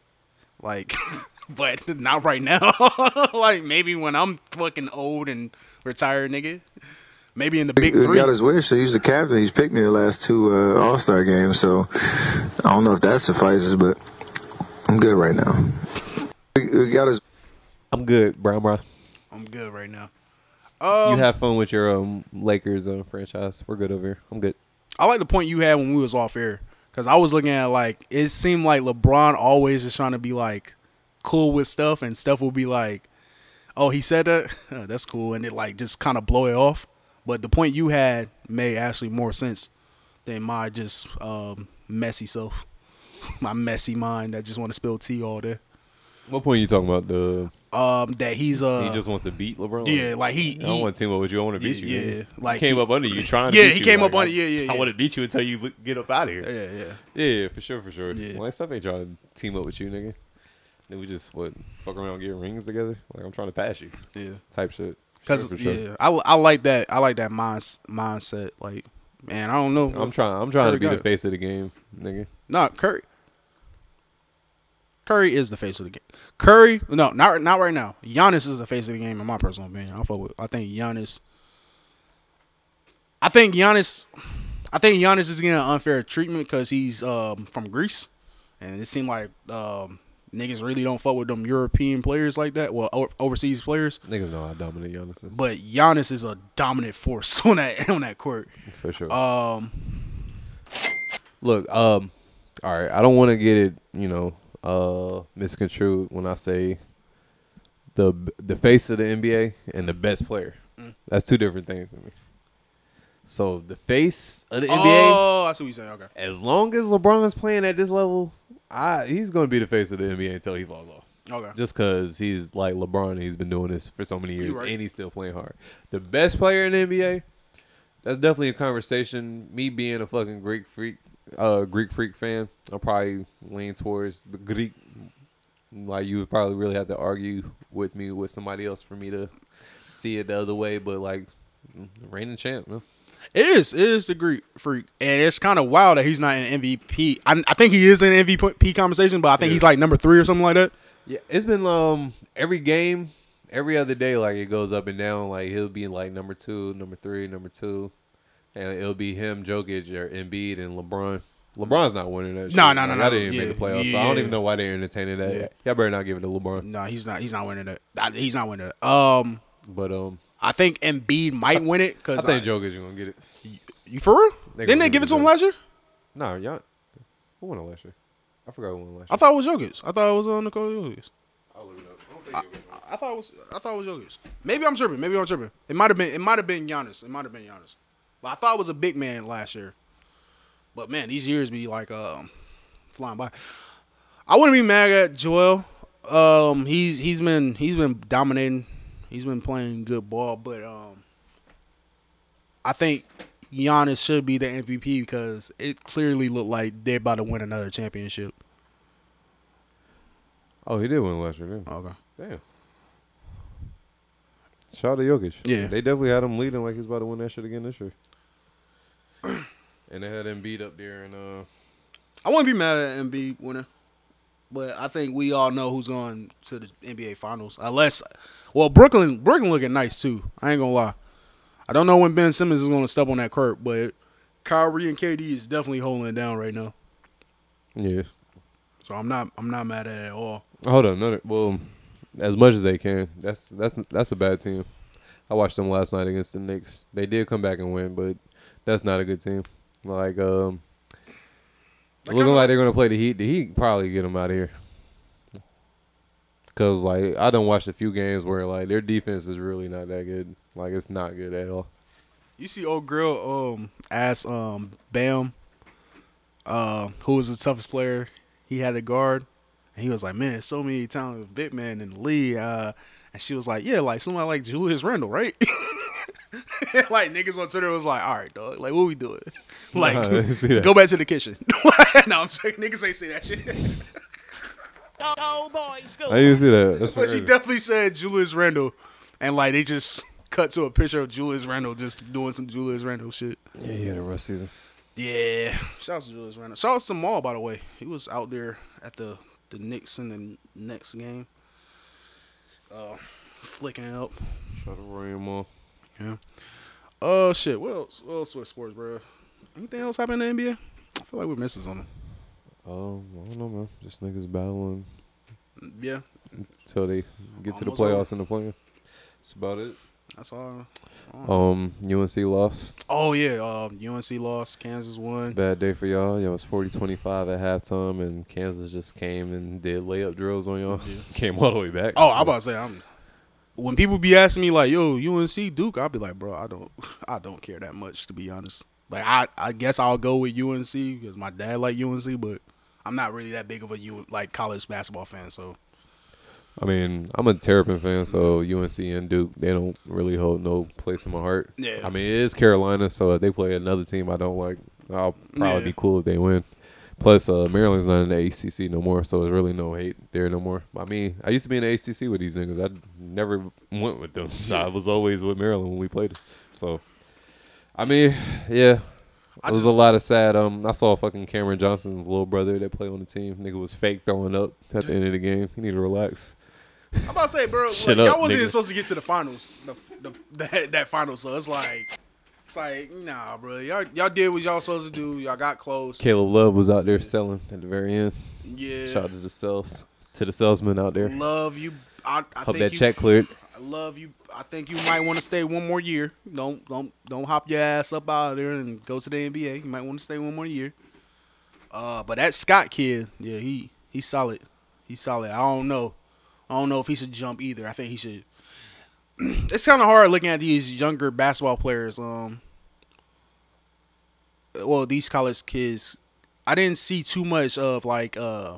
like, but not right now. like maybe when I'm fucking old and retired, nigga. Maybe in the big He three. got his wish. So he's the captain. He's picked me the last two uh, All Star games. So I don't know if that suffices, but I'm good right now. We, we got his. I'm good, Brown Brown. I'm good right now. you Um, have fun with your um Lakers um, franchise. We're good over here. I'm good. I like the point you had when we was off air because I was looking at like it seemed like LeBron always is trying to be like cool with stuff, and stuff will be like, "Oh, he said that. That's cool," and it like just kind of blow it off. But the point you had made actually more sense than my just um, messy self, my messy mind that just want to spill tea all day. What point are you talking about? The Um, that he's uh he just wants to beat LeBron. Yeah, like he- I don't he- want to team up with you. I want to beat Yeah, you. yeah, like he came he- up under you trying. to Yeah, he you. came Like, up under- I- yeah, yeah, I yeah. want to beat you until you get up out of here. Yeah, yeah. yeah, yeah, for sure, for sure. Yeah, like Steph ain't trying to team up with you, nigga. Then we just what fuck around, get rings together. Like I'm trying to pass you. Yeah, type shit. Because Sure, sure. yeah, I, I like that. I like that minds, mindset. Like, man, I don't know. I'm trying. I'm trying to be the face of the game, nigga. No, Curry. Curry is the face of the game. Curry, no, not not right now. Giannis is the face of the game, in my personal opinion. I fuck with. I think Giannis. I think Giannis. I think Giannis is getting an unfair treatment because he's um, from Greece, and it seemed like um, niggas really don't fuck with them European players like that. Well, o- overseas players. Niggas know how dominant Giannis is. But Giannis is a dominant force on that on that court. For sure. Um, Look, um, all right. I don't want to get it, you know, uh, misconstrued when I say the the face of the NBA and the best player. Mm. That's two different things to me. So the face of the NBA, Oh, I see what you're saying. Okay. as long as LeBron is playing at this level, I he's going to be the face of the NBA until he falls off. Okay. Just because he's like LeBron, he's been doing this for so many years, right. and he's still playing hard. The best player in the NBA, that's definitely a conversation. Me being a fucking Greek freak, uh, Greek freak fan, I'll probably lean towards the Greek. Like you would probably really have to argue with me with somebody else for me to see it the other way. But like, reigning champ, man. It is. It is the Greek freak, and it's kind of wild that he's not an MVP. I, I think he is in MVP conversation, but I think Yeah. he's like number three or something like that. Yeah, it's been um every game, every other day, like it goes up and down. Like he'll be like number two, number three, number two, and it'll be him, Jokic, or Embiid, and LeBron. LeBron's not winning that. No, shit. no, no, Like, no. I didn't even Yeah, make the playoffs, so I don't even know why they're entertaining that. Yeah. Y'all better not give it to LeBron. No, he's not. He's not winning it. He's not winning it. Um, but um, I think Embiid might win it because I think Jokic is gonna get it. You for real? They Didn't they give it to him last year? No, y'all. Who won it last year? I forgot who won last. year. I thought it was Jokic. I thought it was on uh, Nikola Jokic. I, I thought it was. I thought it was Jokic. Maybe I'm tripping. Maybe I'm tripping. It might have been. It might have been Giannis. It might have been Giannis. But I thought it was a big man last year. But man, these years be like um, flying by. I wouldn't be mad at Joel. Um, he's he's been he's been dominating. He's been playing good ball, but um, I think Giannis should be the MVP because it clearly looked like they're about to win another championship. Oh, he did win last year. Didn't he? Okay. Damn. Shout out to Jokic. Yeah. They definitely had him leading like he's about to win that shit again this year. and they had beat up there and uh I wouldn't be mad at Embiid winning, but I think we all know who's going to the NBA Finals. Unless, well, Brooklyn, Brooklyn looking nice too. I ain't gonna lie. I don't know when Ben Simmons is gonna step on that court, but Kyrie and KD is definitely holding it down right now. Yeah. So I'm not, I'm not mad at it at all. Hold on, another well, as much as they can. That's that's that's a bad team. I watched them last night against the Knicks. They did come back and win, but that's not a good team. Like um looking like they're gonna play the Heat. The Heat probably get them out of here. Cause like I done watched a few games where like their defense is really not that good. Like it's not good at all. You see old girl um ask um Bam uh who was the toughest player he had to guard and he was like, Man, so many talented big men in the league uh and she was like, Yeah, like somebody like Julius Randle, right? like niggas on Twitter was like, All right, dog, like what we doing? Like Nah, I didn't see that. go back to the kitchen. no, I'm saying niggas ain't say that shit. I didn't see that. That's but she definitely said Julius Randle and like they just cut to a picture of Julius Randle just doing some Julius Randle shit. Yeah, he had a rough season. Yeah. Shout out to Julius Randle. Shout out to Maul, by the way. He was out there at the the Knicks in the next game. Uh flicking it up. Shout out to Roy and Maul. Yeah. Oh shit. What else? What else with sports, bro? Anything else happen in the NBA? I feel like we're missing something. Um, I don't know, man. Just niggas battling Yeah. until they get to the playoffs and the play. That's about it. That's all. Um, UNC lost. Oh yeah, um, UNC lost. Kansas It's a won. bad day for y'all. Y'all was 40-25 at halftime, and Kansas just came and did layup drills on y'all. came all the way back. Oh, I'm about to say I'm. When people be asking me like, "Yo, UNC Duke," I'll be like, "Bro, I don't, I don't care that much to be honest." Like, I, I guess I'll go with UNC because my dad like UNC, but I'm not really that big of a U like college basketball fan. So I mean, I'm a Terrapin fan, so UNC and Duke, they don't really hold no place in my heart. Yeah. I mean, it is Carolina, so if they play another team I don't like, I'll probably Yeah. be cool if they win. Plus, uh, Maryland's not in the ACC no more, so there's really no hate there no more. I mean, I used to be in the ACC with these niggas. I never went with them. I was always with Maryland when we played. So, I mean, yeah. I It was a lot of sad. Um, I saw fucking Cameron Johnson's little brother that played on the team. Nigga was fake throwing up at the end of the game. He need to relax. I'm about to say, bro, like, up, y'all wasn't nigga. even supposed to get to the finals, the, the, that that final. So it's like, it's like, nah, bro, y'all y'all did what y'all supposed to do. Y'all got close. Caleb Love was out there selling at the very end. Yeah. Shout out to the sales to the salesman out there. Love you. I, I Hope think that you- check cleared. I love you. I think you might want to stay one more year. Don't don't don't hop your ass up out of there and go to the NBA. You might want to stay one more year. Uh, but that Scott kid, yeah, he he's solid. He's solid. I don't know. I don't know if he should jump either. I think he should. it's kind of hard looking at these younger basketball players. Um, well, these college kids. I didn't see too much of like uh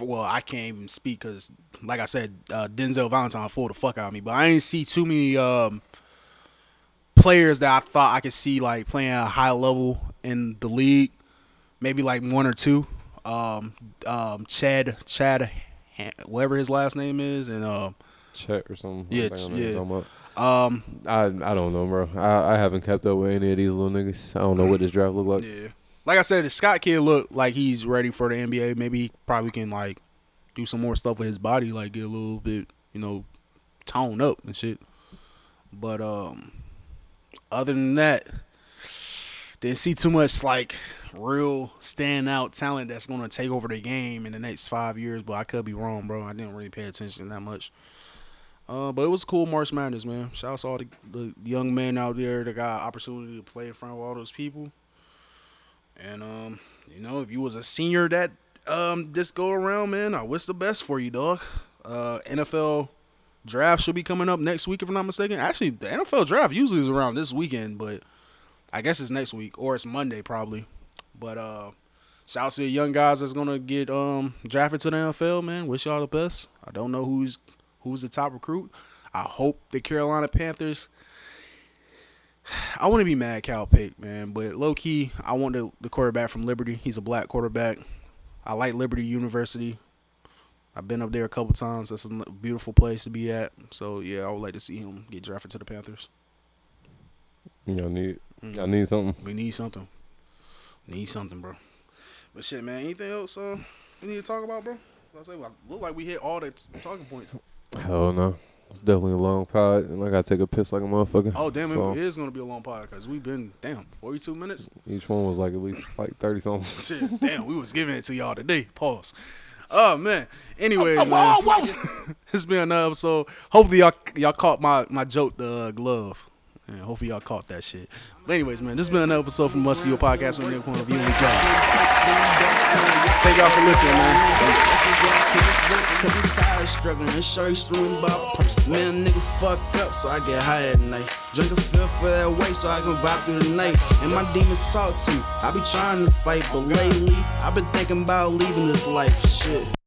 for, well, I can't even speak because, like I said, uh, Denzel Valentine fooled the fuck out of me. But I didn't see too many um, players that I thought I could see like playing a high level in the league. Maybe like one or two. Um, um, Chad, Chad, whatever his last name is, and um, Chet or something. Yeah, I think I know what you're yeah. Um, I I don't know, bro. I, I haven't kept up with any of these little niggas. I don't know what this draft look like. Yeah. Like I said, the Scott kid look like he's ready for the NBA. Maybe he probably can like do some more stuff with his body, like get a little bit, you know, tone up and shit. But um other than that, didn't see too much like real standout talent that's gonna take over the game in the next five years. But I could be wrong, bro. I didn't really pay attention that much. Uh, but it was cool March Madness, man. Shout out to all the, the young men out there that got opportunity to play in front of all those people. And um, you know, if you was a senior that um this go around, man, I wish the best for you, dog. Uh, NFL draft should be coming up next week, if I'm not mistaken. Actually, the NFL draft usually is around this weekend, but I guess it's next week or it's Monday probably. But uh, shout out to the young guys that's gonna get um drafted to the NFL, man. Wish y'all the best. I don't know who's who's the top recruit. I hope the Carolina Panthers. I want to be mad Cal pick, man, but low key, I want the, the quarterback from Liberty. He's a black quarterback. I like Liberty University. I've been up there a couple times. That's a beautiful place to be at. So yeah, I would like to see him get drafted to the Panthers. Y'all need, y'all need something. We need something. Need something, bro. But shit, man. Anything else uh, we need to talk about, bro? I say, well, look like we hit all the t- talking points. Hell no. It's definitely a long pod, and I gotta take a piss like a motherfucker. Oh damn, So, it is gonna be a long pod because we've been damn forty two minutes. Each one was like at least like thirty something. Shit, damn, we was giving it to y'all today. Pause. Oh man. Anyways, Oh, man, whoa, whoa. it's been another episode. Hopefully y'all y'all caught my my joke, the uh, glove. And hopefully y'all caught that shit. But anyways, man, this has been another episode from Us To You Podcast with Nick Point of View. and John. Thank y'all for listening, man. Cause I'm tired of struggling and sure streaming about purse. Man, nigga fuck up, so I get high at night. Drink a fifth for that weight so I can vibe through the night. And my demons talk to me. I be trying to fight, but lately, I've been thinking about leaving this life. Shit.